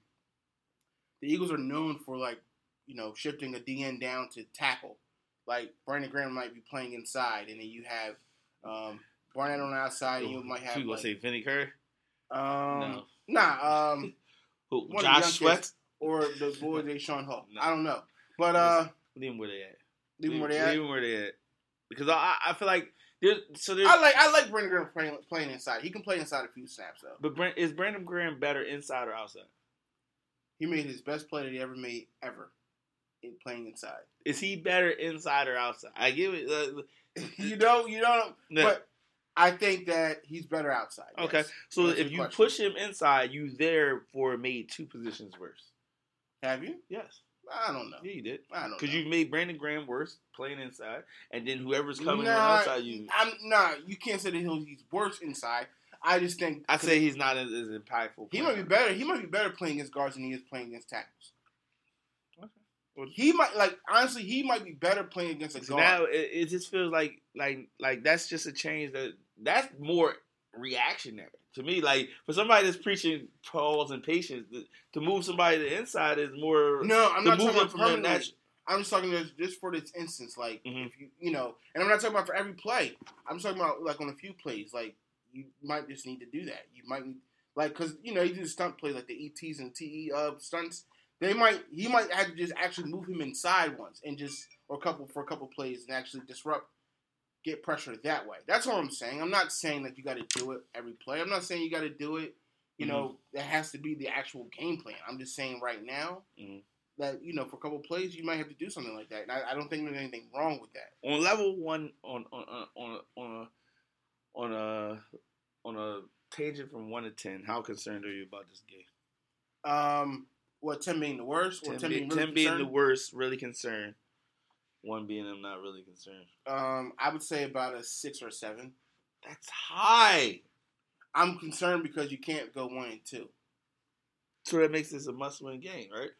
the Eagles are known for like you know shifting a DN down to tackle. Like Brandon Graham might be playing inside, and then you have um, Barnett on the outside, and you might have you gonna like, say Vinny Curry? um, no. nah um Who, one of the young Josh. Sweat? or the boy they Sean Hall. No. I don't know, but uh, Leave them where they at. leave them where they at. Leave them where they at. Because I I feel like there's so there's I like I like Brandon Graham playing playing inside. He can play inside a few snaps though. but Brand, is Brandon Graham better inside or outside? He made his best play that he ever made ever in playing inside. Is he better inside or outside? I give it. Uh, you know, you don't. no. But I think that he's better outside. Okay, yes. so Answer if you question. push him inside, you therefore made two positions worse. have you? Yes, I don't know. yeah, you did. I don't Because you made Brandon Graham worse playing inside, and then whoever's coming Nah, on outside, you. I'm nah. You can't say that he'll, he's worse inside. I just think I say he's not as, as impactful. he might be better. He might be better playing against guards than he is playing against tackles. Well, He might like honestly. He might be better playing against a So guard. now it, it just feels like like like that's just a change that that's more reactionary to me. Like for somebody that's preaching pause and patience, to, move somebody to the inside is more no, I'm not talking about from permanently. natural. I'm just talking just, just for this instance, like Mhm. if you you know, and I'm not talking about for every play. I'm talking about like on a few plays, like you might just need to do that. You might need like because you know you do the stunt plays like the ETs and TE uh, stunts. They might he might have to just actually move him inside once and just or a couple for a couple plays and actually disrupt, get pressure that way. That's all I'm saying. I'm not saying that you got to do it every play. I'm not saying you got to do it. You know, that has to be the actual game plan. I'm just saying right now Mhm. that you know for a couple plays you might have to do something like that. And I, I don't think there's anything wrong with that. on level one on on on on a, on a on a tangent from one to ten. How concerned are you about this game? Um, what ten being the worst or Ten, ten, be- being really 10 being the worst, really concerned. One being I'm not really concerned. Um, I would say about a six or seven. That's high. I'm concerned because you can't go one and two. So that makes this a must-win game, right?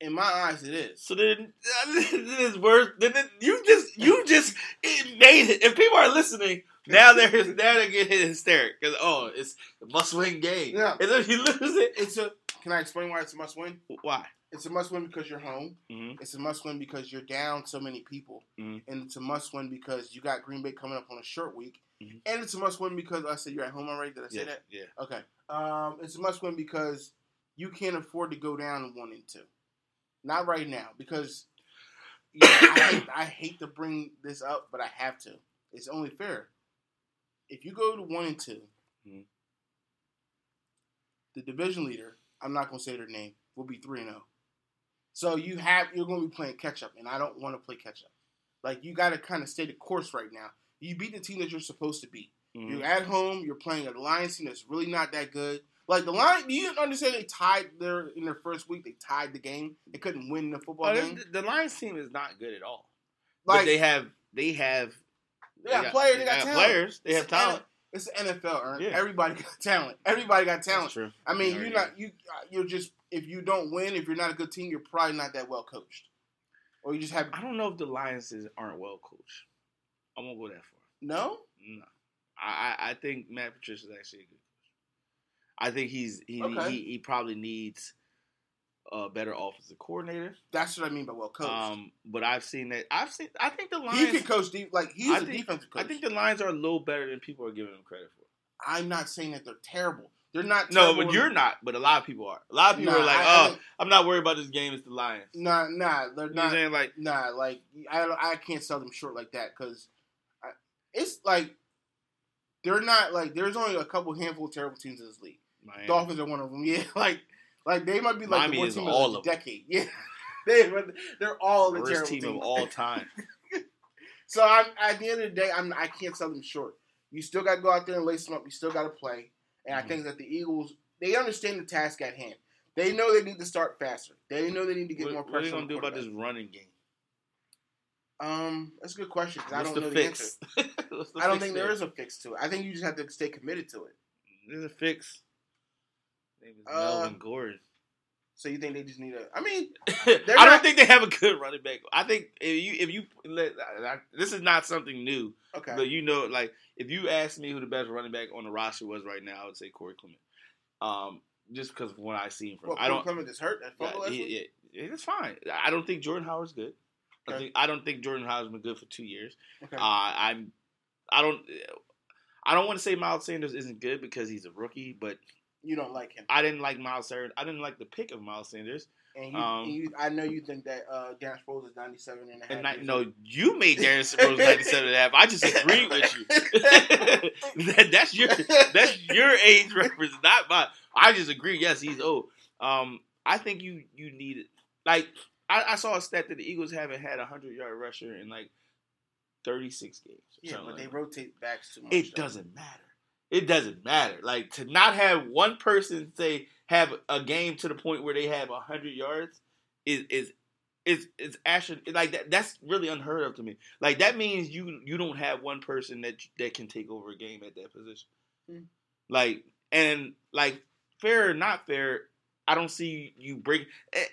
In my eyes, it is. So then this is worse. Then you just you just it made it. If people are listening now, they're now they're getting hysteric because oh, it's a must-win game. Yeah. And then you lose it. It's a. Can I explain why it's a must win? Why? It's a must win because you're home. Mm-hmm. It's a must win because you're down so many people, Mhm. and it's a must win because you got Green Bay coming up on a short week, Mhm. and it's a must win because I said you're at home already. Did I say Yeah, that? yeah. Okay. Um, it's a must win because you can't afford to go down one and two. Not right now because you know, I, hate, I hate to bring this up, but I have to. It's only fair. If you go to one and 2 Mhm. the division leader, I'm not gonna say their name, will be three and zero. So you have you're gonna be playing catch up, and I don't want to play catch up. Like you got to kind of stay the course right now. You beat the team that you're supposed to beat. Mhm. You're at home. You're playing a Lions team that's really not that good. Like the Lions, do you understand? They tied their in their first week. They tied the game. They couldn't win the football Oh, game. the, Lions team is not good at all. Like but they have they have they got players. They got, talent. players. They have It's an- talent. It's the NFL, Ern. Yeah. Everybody got talent. Everybody got talent. I mean, you're not you. You're just if you don't win, if you're not a good team, you're probably not that well coached, or you just have I don't know if the Lions is, aren't well coached. I won't go that far. no. No, I I think Matt Patricia is actually a good coach. I think he's he Okay. he, he probably needs a better offensive coordinator. That's what I mean by well coached. Um, but I've seen that. I've seen. I think the Lions. he can coach deep. Like he's I a think- defensive coach. I think the Lions are a little better than people are giving them credit for. I'm not saying that they're terrible. They're not. No, but you're not. But a lot of people are. A lot of people Nah, are like, I- I "Oh, I'm not worried about this game. It's the Lions." You Nah, nah, they're know what I'm not. saying? Like, Nah, like I I can't sell them short like that because it's like they're not like there's only a couple handful of terrible teams in this league. Miami. Dolphins are one of them. Yeah, like like they might be like Miami the worst team all of the decade. Yeah, they but they're all the worst terrible team teams. of all time. So I'm at the end of the day, I'm I can't sell them short. You still got to go out there and lace them up. You still got to play. And Mhm. I think that the Eagles they understand the task at hand. They know they need to start faster. They know they need to get What, more what are pressure. they gonna do about this running game? Um, that's a good question because I don't the know the answer. The I don't fix think there is a fix to it. I think you just have to stay committed to it. There's a fix. His name is Uh, Melvin Gordon. So you think they just need a? I mean, I They're don't think they have a good running back. I think if you if you let I- this is not something new, okay. but you know, like if you asked me who the best running back on the roster was right now, I would say Corey Clement. Um, just because of what I seen from, Well, I don't. Clement is hurt. That Yeah, fumble last he- week? yeah, yeah, it's fine. I don't think Jordan Howard's good. I Okay. think I don't think Jordan Howard's been good for two years. Okay. Uh, I'm, I don't, I don't want to say Miles Sanders isn't good because he's a rookie, but you don't like him, I didn't like Miles Sanders. I didn't like the pick of Miles Sanders. and you, um, and you I know you think that uh, Darren Sproles is 97 and a half. And no, you made Darren Sproles 97 and a half. I just agree with you. that, that's your that's your age reference, not mine. I just agree. Yes, he's old. Um, I think you you need it. Like I, I saw a stat that the Eagles haven't had a hundred yard rusher in like 36 games. yeah, but like they that. rotate backs too much. It though. doesn't matter. It doesn't matter. Like to not have one person say have a game to the point where they have hundred yards is is is is actually like that. That's really unheard of to me. Like that means you you don't have one person that that can take over a game at that position. Hmm. Like and like fair or not fair, I don't see you break. eh,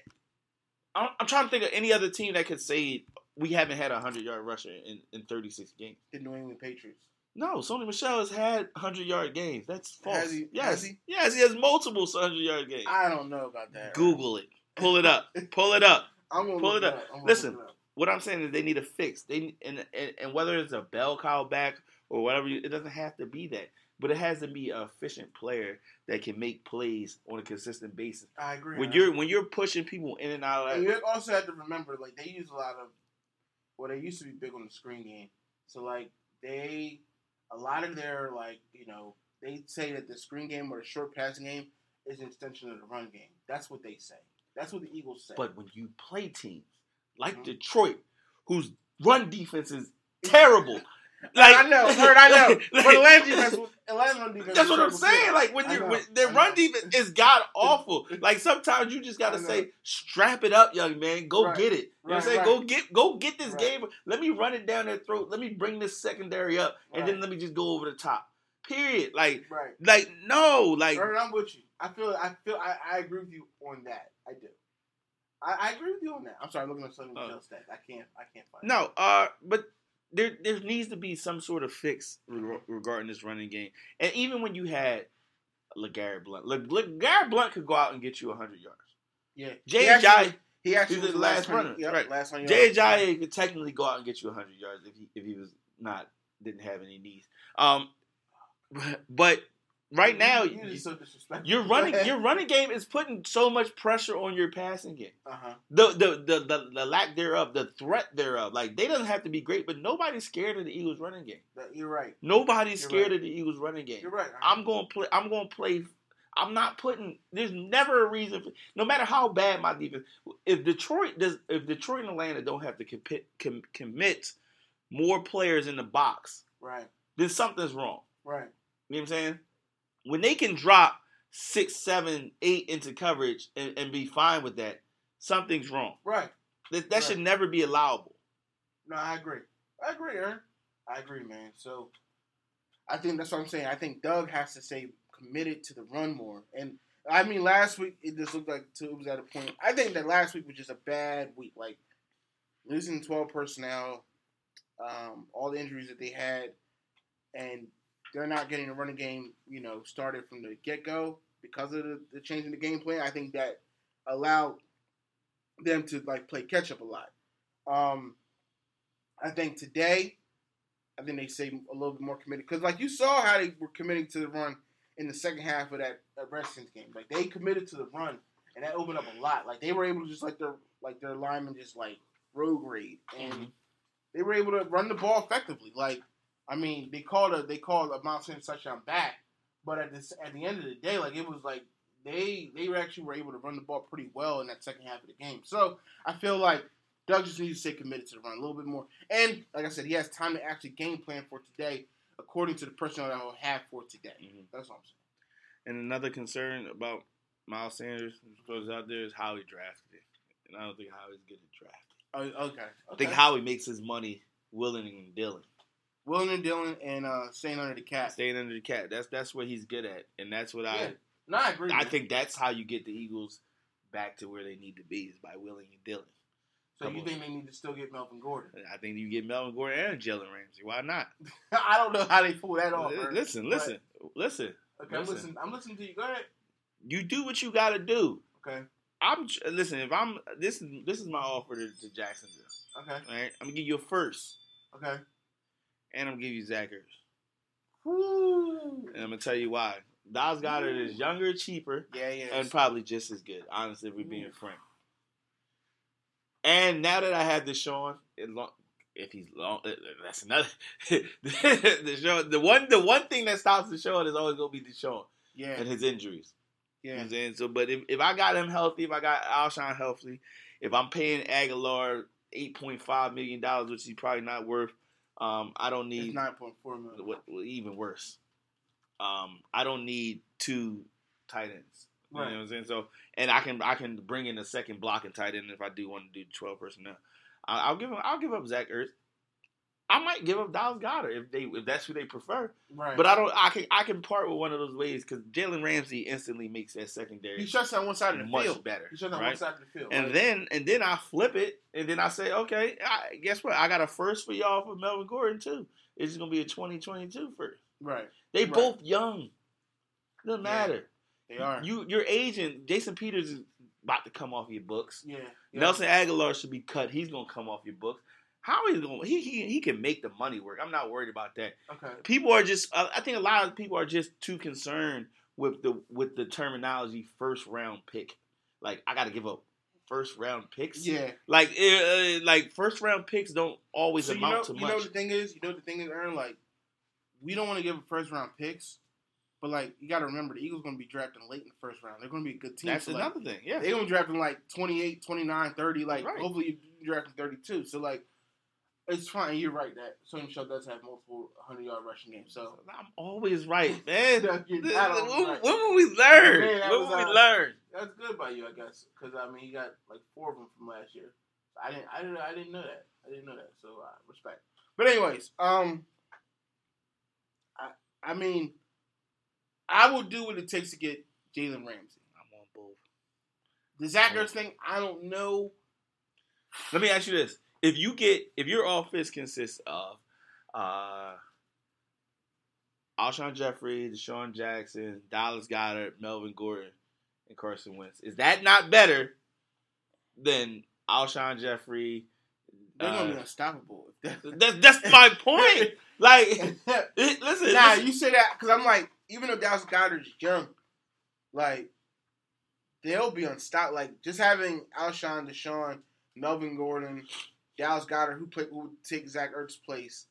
I'm, I'm trying to think of any other team that could say we haven't had a hundred yard rusher in, in 36 games. The New England Patriots. No, Sony Michel has had hundred yard games. That's false. Has he- yes, has he? yes, he has multiple hundred yard games. I don't know about that. Google it. Pull it up. Pull it up. I'm gonna pull it up. I'm Listen. it up. What I'm saying is they need a fix. They and and, and whether it's a bell cow back or whatever, it doesn't have to be that. But it has to be an efficient player that can make plays on a consistent basis. I agree. When man. you're when you're pushing people in and out of And you also have to remember, like they use a lot of, well, they used to be big on the screen game. So like they, a lot of their like you know they say that the screen game or the short passing game is an extension of the run game. That's what they say. That's what the Eagles say. but when you play teams like Mhm. Detroit, whose run defense is terrible, I know, heard I know. like- but Atlanta defense, Atlanta run defense. That's what I'm saying. Like when you when their run defense is god awful. Like sometimes you just gotta say, strap it up, young man. Go Right. get it. You know what I'm saying? right. Go get go get this game. Let me run it down their throat. Let me bring this secondary up, and then let me just go over the top. Period. Like Right. like no like Hurt, I'm with you. I feel. I feel. I, I agree with you on that. I do. I, I agree with you on that. I'm sorry. I'm looking at something Oh. Michel's stats. I can't. I can't find. no. Uh, but. There, there needs to be some sort of fix reg- regarding this running game, and even when you had LeGarrette Blunt, Le- LeGarrette Blunt could go out and get you hundred yards. Yeah. Jay He actually- Ajayi, He actually He's was the last last runner. Yep, right. Last one. Jay Ajayi could technically go out and get you 100 yards if he if he was not didn't have any knees. Um, but right now you, you, so your running your running game is putting so much pressure on your passing game. Uh huh. The the, the the the lack thereof, the threat thereof. Like they doesn't have to be great, but nobody's scared of the Eagles running game. You're right. Nobody's You're scared right. of the Eagles running game. You're right. I'm going to play. I'm going to play. I'm not putting. There's never a reason. For, no matter how bad my defense. If Detroit does, if Detroit and Atlanta don't have to compit, com, commit more players in the box, right. then something's wrong. Right. You know what I'm saying? When they can drop six, seven, eight into coverage and, and be fine with that, something's wrong. Right. That, that should never be allowable. No, I agree. I agree, Aaron. I agree, man. So I think that's what I'm saying. I think Doug has to stay committed to the run more. And I mean, last week it just looked like it was at a point. I think that last week was just a bad week. Like losing 12 personnel, um, all the injuries that they had, and they're not getting the running game, you know, started from the get go because of the, the change in the game plan. I think that allowed them to like play catch up a lot. Um, I think today, I think they say a little bit more committed because, like you saw how they were committing to the run in the second half of that, that Redskins game. Like they committed to the run, and that opened up a lot. Like they were able to just like their like their linemen just like road grade, and Mhm. they were able to run the ball effectively. Like I mean, they called a they called a Miles Sanders touchdown back, but at this at the end of the day, like it was like they they were actually were able to run the ball pretty well in that second half of the game. So I feel like Doug just needs to stay committed to the run a little bit more. And like I said, he has time to actually game plan for today, according to the personnel that he'll have for today. Mhm. That's what I'm saying. And another concern about Miles Sanders goes out there is how he drafted it, and I don't think Howie's good at drafting. Oh, okay. I think okay. Howie makes his money willing and dealing, Willing and Dylan and uh, staying under the cap. staying under the cap. That's that's what he's good at, and that's what Yeah, I No, I agree. I man. think that's how you get the Eagles back to where they need to be is by willing and dealing. so. You think they need to still get Melvin Gordon? I think you get Melvin Gordon and Jalen Ramsey. Why not? I don't know how they pull that off. Ernst, listen, but- listen, listen. Okay, I'm listen. listening. I'm listening to you. Go ahead. You do what you got to do. Okay. I'm listen. If I'm this is this is my offer to, to Jacksonville. Okay. All right, I'm gonna give you a first, Okay. And I'm gonna give you Zach Ertz, Woo. and I'm gonna tell you why. Dallas Goedert is younger, cheaper, Yeah, yeah. and probably just as good. Honestly, if we're being frank. And now that I have DeSean, it lo- if he's long, uh, that's another. DeSean, the one, the one thing that stops the DeSean is always gonna be DeSean yeah. and his injuries. You know Yeah. what I'm saying? So, but if, if I got him healthy, if I got Alshon healthy, if I'm paying Agholor eight point five million dollars, which he's probably not worth, um, I don't need nine point four million. what, even worse. Um, I don't need two tight ends. You Right. know what I'm saying? So, and I can I can bring in a second blocking tight end if I do want to do twelve personnel. I, I'll give him I'll give up Zach Ertz. I might give up Dallas Goedert if they if that's who they prefer. Right. But I don't. I can I can part with one of those ways because Jalen Ramsey instantly makes that secondary he shuts down one side of the much field. better. He shuts down right? one side of the field. And right? then and then I flip it and then I say, okay, I, guess what? I got a first for y'all for Melvin Gordon too. It's just gonna be a 2022 first. right, They Right. both young. Doesn't Yeah. matter. they are. You your agent Jason Peters is about to come off your books. yeah, yeah. Nelson Agholor should be cut. He's gonna come off your books. How he's gonna he, he he can make the money work. I'm not worried about that. Okay. People are just I I think a lot of people are just too concerned with the with the terminology first round pick. Like I got to give up first round picks. Yeah. Like uh, like first round picks don't always So you amount know, to you know what the thing is. You know what the thing is, Aaron. Like, we don't want to give first round picks, but like you got to remember the Eagles going to be drafting late in the first round. They're going to be a good team. That's so, like, another thing. Yeah. They're going to be drafting like 28, 29, 30. Like, Right. hopefully you drafting 32. So, like, it's fine. You're right that Sony Michel does have multiple 100 yard rushing games. So, I'm always right, man. Yeah, When, right. when will we learn? That when was, will we uh, learn? that's good by you, I guess. Because, I mean, he got like four of them from last year. I didn't, I didn't, I didn't know that. I didn't know that. So, uh, respect. But, anyways, um, I, I mean, I will do what it takes to get Jalen Ramsey. I'm on both. The Zach Ertz thing, I don't know. Let me ask you this: If you get, if your offense consists of, uh, Alshon Jeffery, DeSean Jackson, Dallas Goedert, Melvin Gordon, and Carson Wentz, is that not better than Alshon Jeffery? They're gonna be Uh, unstoppable. that, that's my point. Like, it- listen, nah, listen. you say that because I'm like, even though Dallas Goedert is young, like they'll be unstoppable. Like just having Alshon, DeSean, Melvin Gordon, Dallas Goedert, who play who would take Zach Ertz's place,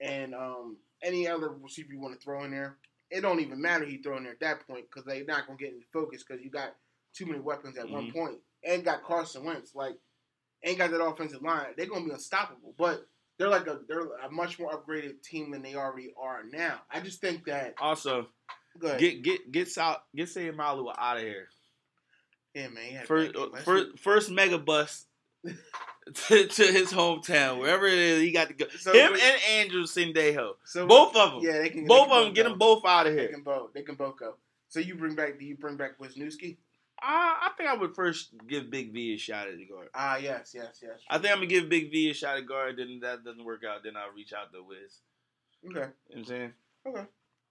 and um, any other receiver you want to throw in there. It don't even matter you throw in there at that point because they're not gonna get any focus because you got too many weapons at one Mhm. point and got Carson Wentz. Like ain't got that offensive line. They're gonna be unstoppable, but. They're like a they're a much more upgraded team than they already are now. I just think that also get get get South get Seumalo out of here. yeah, man. he First, first, first mega bus to, to his hometown, wherever it is, he got to go. So Him we- and Andrew Sendejo, so both of them, Yeah, they can. both they can of them, get go. them both out of here. They can both. They can both go. So you bring back? Do you bring back Wisniewski? I, I think I would first give Big V a shot at the guard. Ah, yes, yes, yes. I think I'm gonna give Big V a shot at guard. Then that doesn't work out. Then I'll reach out to Wiz. Okay. You know what I'm saying? Okay.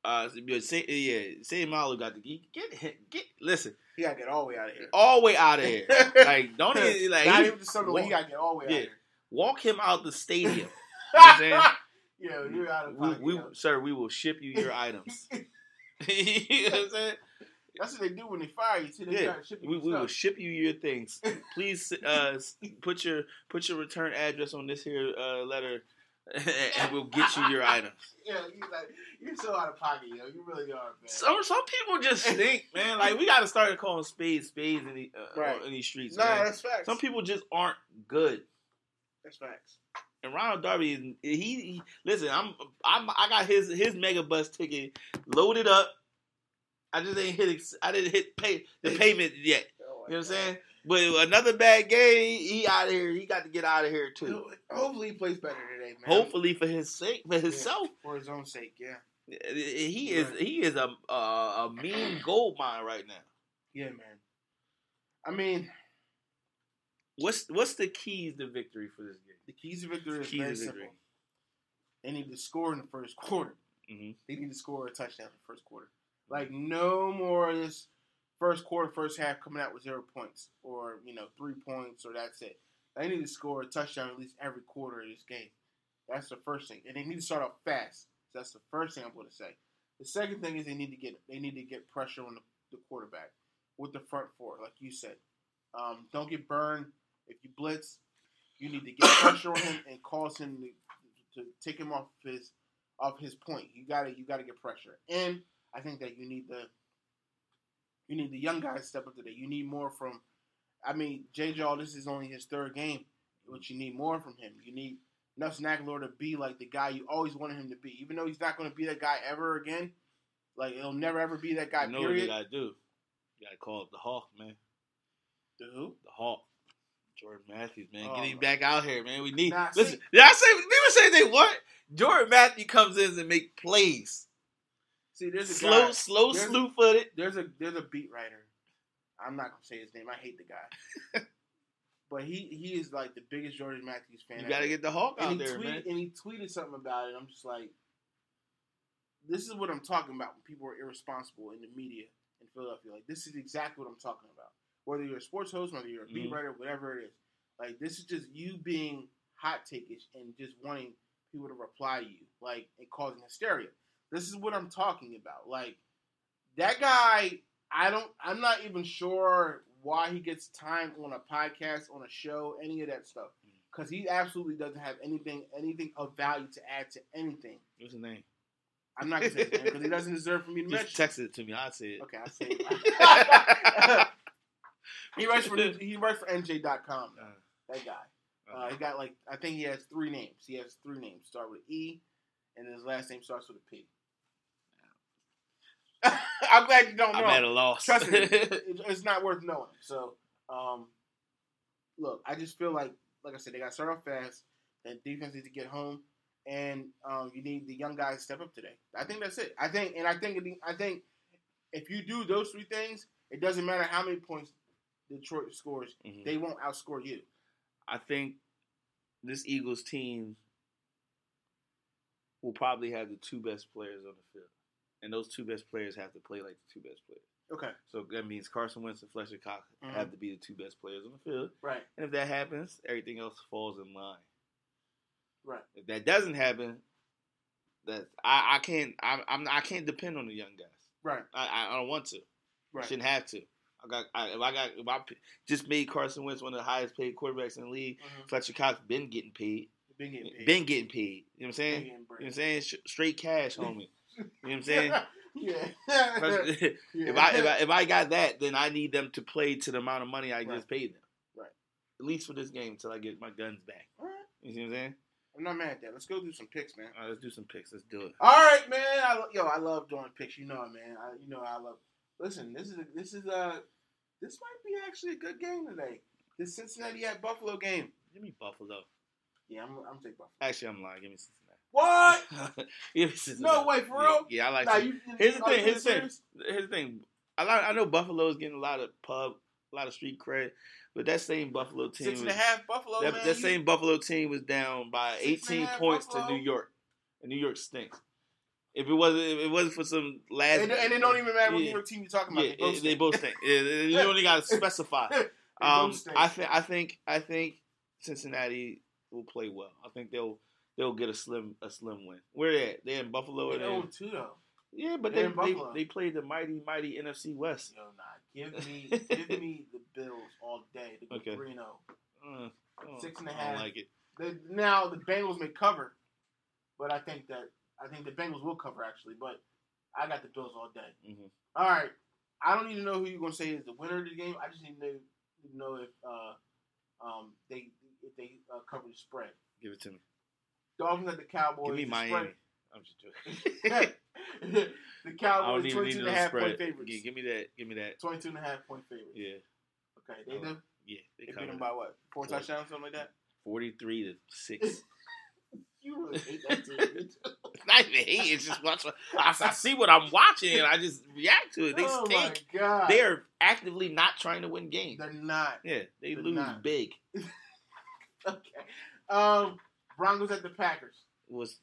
Uh, yeah, say, yeah, Seumalo got to get get him- get. Listen, He gotta get all the way out of here. all the way out of here. like, don't even like Not he- even the way. He gotta get all the way Yeah. out of here. walk him out the stadium. You know what I'm saying? here. You're out of we, pocket. we, yo. sir, we will ship you your items. you know what I'm saying? That's what they do when they fire you. See, they Yeah, to ship you we, we will ship you your things. Please uh, put your put your return address on this here uh, letter, and we'll get you your items. Yeah, you like you're so out of pocket, yo. You really are, man. Some some people just think, man. Like we got to start calling spades spades in, the, uh, Right. in these streets. no, man. that's facts. Some people just aren't good. That's facts. And Ronald Darby, he, he listen. I'm, I'm I got his his mega bus ticket loaded up. I just ain't hit. I didn't hit pay the payment yet. You know what I'm saying? But another bad game, he, out of here. He got to get out of here too. Hopefully he plays better today, man. Hopefully for his sake, for himself. for his own sake, yeah. He is he is a a, a mean gold mine right now. Yeah, man. I mean, What's what's the keys to victory for this game? the keys to victory is very victory. simple. They need to score in the first quarter. hmm They need to score a touchdown in the first quarter. Like no more of this first quarter, first half coming out with zero points or you know three points or that's it. They need to score a touchdown at least every quarter of this game. That's the first thing, and they need to start off fast. So that's the first thing I'm going to say. The second thing is they need to get they need to get pressure on the, the quarterback with the front four, like you said. Um, don't get burned if you blitz. You need to get pressure on him and cause him to, to take him off his off his point. You gotta you gotta get pressure. And I think that you need the you need the young guys to step up today. You need more from I mean, J Jaw, this is only his third game, but you need more from him. You need Nelson Agholor to be like the guy you always wanted him to be. Even though he's not gonna be that guy ever again. Like he'll never ever be that guy, You know what you gotta do? You gotta call up the Hawk, man. The who? The Hawk. Jordan Matthews, man. Oh, Get him back out here, man. We need Nah, listen. see- Did I say people say they what? Jordan Matthews comes in and make plays. See, there's a Slow, guy, slow, slew footed. there's a there's a beat writer. I'm not gonna say his name. I hate the guy. but he he is like the biggest Jordan Matthews fan. You gotta get the Hulk and out there, tweeted man. and he tweeted something about it. I'm just like, this is what I'm talking about when people are irresponsible in the media in Philadelphia. Like this is exactly what I'm talking about. Whether you're a sports host, whether you're a beat Mhm. writer, whatever it is, like this is just you being hot takeish and just wanting people to reply to you, like and causing hysteria. This is what I'm talking about. Like that guy, I don't. I'm not even sure why he gets time on a podcast, on a show, any of that stuff because he absolutely doesn't have anything anything of value to add to anything. What's his name? I'm not gonna say his because he doesn't deserve for me to Just mention. text it to me. I'll say it. Okay, I'll say it. he writes for he writes for NJ.com. Uh, That guy. Uh, uh, he got like I think he has three names. He has three names. Start with E, and his last name starts with a P. I'm glad you don't know. I'm at a loss. Trust me, it's not worth knowing. So, um, look, I just feel like, like I said, they got to start off fast. That defense needs to get home, and um, you need the young guys to step up today. I think that's it. I think, and I think, I think, if you do those three things, it doesn't matter how many points Detroit scores, Mhm. they won't outscore you. I think this Eagles team will probably have the two best players on the field, and those two best players have to play like the two best players. Okay, So that means Carson Wentz and Fletcher Cox Mhm. have to be the two best players on the field, right, and if that happens, everything else falls in line. right. If that doesn't happen, that I, I can't I, I'm I can't depend on the young guys. Right, I, I don't want to. I right. shouldn't have to. I got I, if I got if I just made Carson Wentz one of the highest paid quarterbacks in the league. Mhm. Fletcher Cox been getting paid. Been getting paid. Been getting paid. You know what I'm saying? You know what I'm saying? Straight cash, homie. You know what I'm saying? yeah. if Yeah. I if I if I got that, then I need them to play to the amount of money I Right. just paid them. Right. At least for this game until I get my guns back. All right. You see what I'm saying? I'm not mad at that. Let's go do some picks, man. All right, let's do some picks. Let's do it. All right, man. I, yo, I love doing picks. You know it, man. I, you know I love. Listen, this is a, this is a this might be actually a good game today. This Cincinnati at Buffalo game. Give me Buffalo. Yeah, I'm I'm taking Buffalo. Actually, I'm lying. Give me Cincinnati. What? No way, for real? Yeah, I like. Nah, you, Here's the thing, here's the thing. Here's the thing. I like, I know Buffalo's getting a lot of pub, a lot of street credit, but that same Buffalo team, Six and a half Buffalo, that, man. that same Buffalo team was down by Six and a 18 half points to New York, and New York stinks. If it wasn't, if it wasn't for some last, and, and it don't even matter what yeah, New York team you're talking about. yeah, they both they stink. both stink. Yeah, you only got to specify. Um. I think, I think, I think Cincinnati will play well. I think they'll they'll get a slim a slim win. Where they at? They're in Buffalo. They and own two though. yeah, but They're they, in they Buffalo. they played the mighty mighty NFC West. Yo, nah. Give me give me the Bills all day. Go Okay. three and zero. Uh, Six and a I half. don't like it. The, now the Bengals may cover, but I think that I think the Bengals will cover actually. But I got the Bills all day. Mhm. All right, I don't need to know who you're gonna say is the winner of the game. I just need to know, need to know if uh, um, they if they uh, cover the spread. Give it to me. Dolphins at the Cowboys. Give me Miami. I'm just joking. the Cowboys even 22 need and a half spread. point favorites. Gi- give me that. Give me that. 22 and a half point favorites. Yeah, Okay, they Oh, do. yeah. They They beat them by what? Four Four. touchdowns, something like that. Forty-three to six. You really hate that team. Not even hate. It's just watch. I, I see what I'm watching and I just react to it. They oh stink. my god, They are actively not trying to win games. they're not. Yeah, they They're lose not. big. Okay. Um, Broncos at the Packers. It was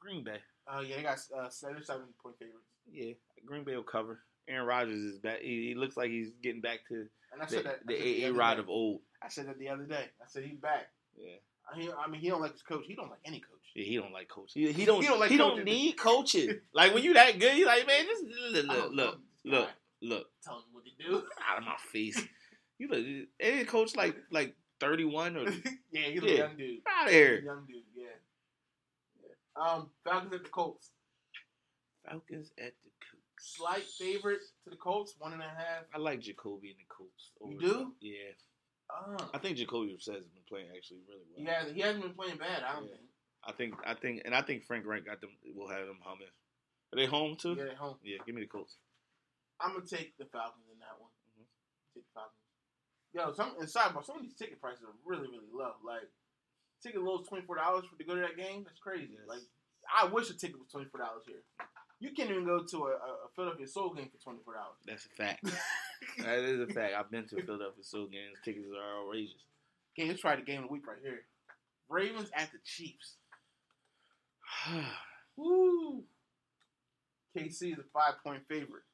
Green Bay. Uh, yeah, they got uh, seven seven point favorites. Yeah, Green Bay will cover. Aaron Rodgers is back. He, he looks like he's getting back to And I the, said that. I the said that A other Rod of old. I said that the other day. I said he's back. Yeah. I mean, I mean, he don't like his coach. He don't like any coach. Yeah, he don't like coach. He, he don't. He don't like he coaching. don't need coaching. like when you that good, you like man, just look, I look, look, look, look, Tell him what to do. out of my face. You look, any coach like like thirty one or yeah, he's a young dude. out of here. young dude. Yeah. yeah. Um, Falcons at the Colts. Falcons at the Colts. Slight favorite to the Colts, one and a half. I like Jacoby and the Colts. You do? them. Yeah, Um, I think Jacoby Brissett has been playing actually really well. he has he hasn't been playing bad. I don't Yeah. think. I think I think and I think Frank Reich got them. Will have them humming. Are they home too? Yeah, at home. Yeah, give me the Colts. I'm gonna take the Falcons in that one. Mhm. Take the Falcons. Yo, some and sidebar, some of these ticket prices are really, really low. Like ticket low is twenty four dollars for to go to that game. That's crazy. Yes. Like I wish a ticket was twenty four dollars here. You can't even go to a, a, a Philadelphia Soul game for twenty four dollars. That's a fact. that is a fact. I've been to Philadelphia Soul games. Tickets are outrageous. Okay, let's try the game of the week right here. Ravens at the Chiefs. Woo! KC is a five point favorite.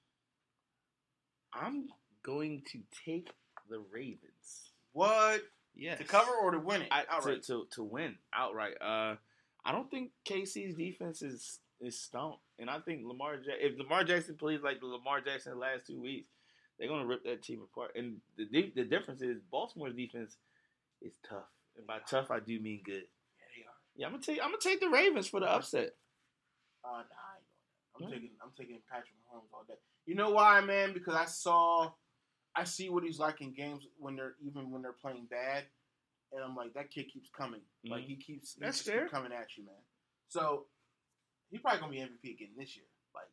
I'm going to take the Ravens. What? Yes. To cover or to win it? I, to, outright. to to win outright. Uh, I don't think KC's defense is is stumped, and I think Lamar. Ja- if Lamar Jackson plays like the Lamar Jackson the last two weeks, they're gonna rip that team apart. And the di- the difference is Baltimore's defense is tough, and by tough I do mean good. yeah, they are. Yeah, I'm gonna take I'm gonna take the Ravens for the upset. Uh, nah, I ain't doing that. I'm Yeah. taking I'm taking Patrick Mahomes all day. You know why, man? Because I saw, I see what he's like in games when they're even when they're playing bad, and I'm like, that kid keeps coming. Like Mhm. he keeps he That's just fair. keep coming at you, man. So he probably gonna be MVP again this year. Like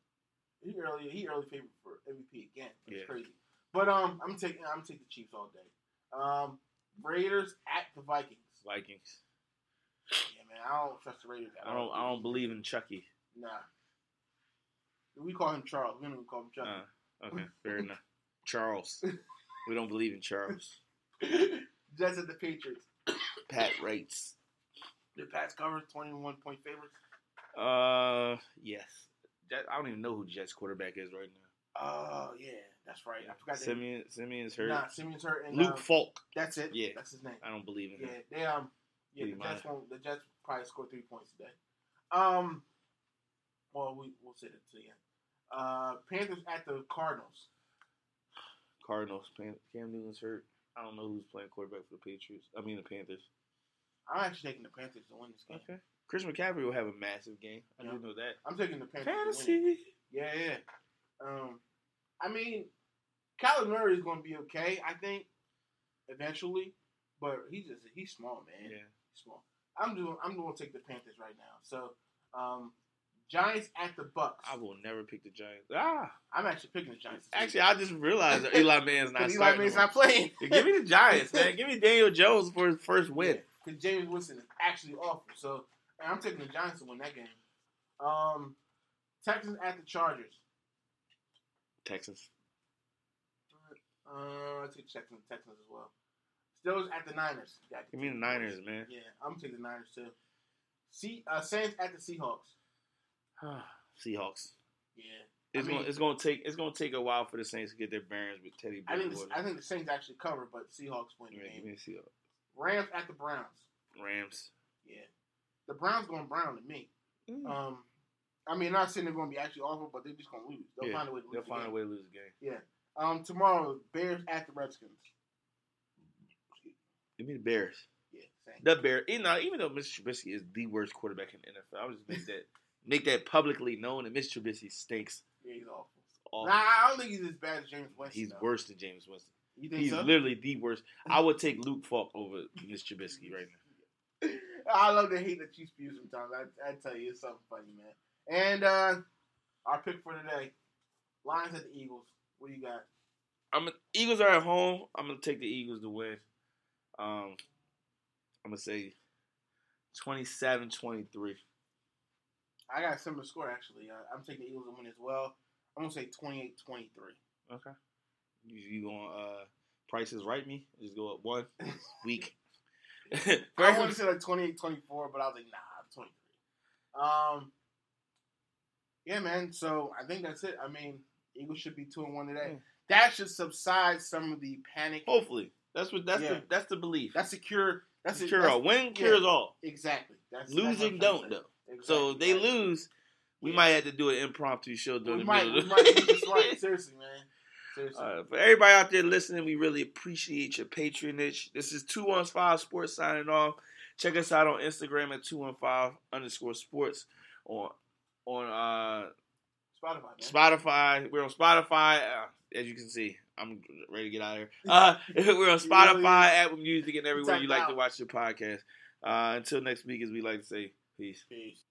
he early he early favorite for MVP again. It's Yeah. crazy. But um, I'm taking I'm taking the Chiefs all day. Um, Raiders at the Vikings. Vikings. Yeah, man, I don't trust the Raiders. At I don't. I don't believe in Chucky. Nah. We call him Charles. We don't even call him Chuck. Uh, okay, fair enough. Charles. We don't believe in Charles. Jets at the Patriots. Pat rates. The Pats cover 21 point favorites. Uh, yes. Jet, I don't even know who Jets quarterback is right now. Oh, yeah. That's right. I forgot that. Siemian, Siemian's hurt. Nah, Siemian's hurt. And, Luke um, Falk. That's it. Yeah. That's his name. I don't believe in Yeah, him. they um, yeah, He the might. Jets won't. The Jets probably score three points today. Um, well, we we'll say that to the end. Uh, Panthers at the Cardinals. Cardinals. Cam Newton's hurt. I don't know who's playing quarterback for the Patriots. I mean the Panthers. I'm actually taking the Panthers to win this game. Okay. Chris McCaffrey will have a massive game. I Yeah. do know that. I'm taking the Panthers. To win. Fantasy. Yeah, yeah. Um, I mean, Kyler Murray is going to be okay, I think, eventually, but he's just he's small, man. Yeah. He's small. I'm doing. I'm going to take the Panthers right now. So, um, Giants at the Bucks. I will never pick the Giants. Ah. I'm actually picking the Giants. Actually, I just realized that Eli Mann's not Eli. Mann's not playing. Yeah, give me the Giants, man. Give me Daniel Jones for his first win. Because Jameis Winston is actually awful. So, I'm taking the Giants to win that game. Um, Texans at the Chargers. Texans. Uh, I take Texans, Texans as well. Steelers at the Niners. Yeah, Give me the Niners, man. Yeah, I'm taking the Niners too. See, uh, Saints at the Seahawks. Seahawks. Yeah, It's I mean- gonna it's gonna take it's gonna take a while for the Saints to get their bearings with Teddy I think the, I think the Saints actually cover, but Seahawks win the Yeah, game. me the Seahawks. Rams at the Browns. Rams. Yeah, the Browns going brown to me. Mm. Um, I mean, not saying they're going to be actually awful, but they're just going to lose. They'll Yeah, find a way to lose. They'll the find a game. way to lose the game. Yeah. Um, tomorrow, Bears at the Redskins. Give me the Bears. Yeah, same. The Bears. You know, even though Mr. Trubisky is the worst quarterback in the NFL, I would just make that make that publicly known that Mr. Trubisky stinks. Yeah, he's awful. Awful. Nah, I don't think he's as bad as Jameis Winston. He's though. worse than Jameis Winston. You think He's so? literally the worst. I would take Luke Falk over Mr. Trubisky right now. I love the hate that you spew sometimes. I, I tell you, it's something funny, man. And uh, our pick for today: Lions at the Eagles. What do you got? I'm Eagles are at home. I'm gonna take the Eagles to win. Um, I'm gonna say 27-23. I got a similar score actually. Uh, I'm taking the Eagles to win as well. I'm gonna say 28-23. Okay. You, you gonna uh, prices right me? Just go up one week. I wanted to say like 28, 24, but I was like, nah, 23. Um, yeah, man. So I think that's it. I mean, Eagles should be two and one today. Yeah. That should subside some of the panic. Hopefully, that's what that's Yeah. the that's the belief. That's a cure. That's a cure that's- all. Win cures all. Exactly. That's that's Losing I'm don't though. Exactly. So they Right. lose. We Yeah. might have to do an impromptu show during We the might. middle We might. That's right. Seriously, man. Seriously. Uh, for everybody out there listening, we really appreciate your patronage. This is 215 Sports signing off. Check us out on Instagram at 215 underscore sports on on uh, Spotify, man. Spotify. We're on Spotify. Uh, as you can see, I'm ready to get out of here. Uh, we're on Spotify, Apple Music, and everywhere you like to watch your podcast. Uh, until next week, as we like to say, peace. Peace.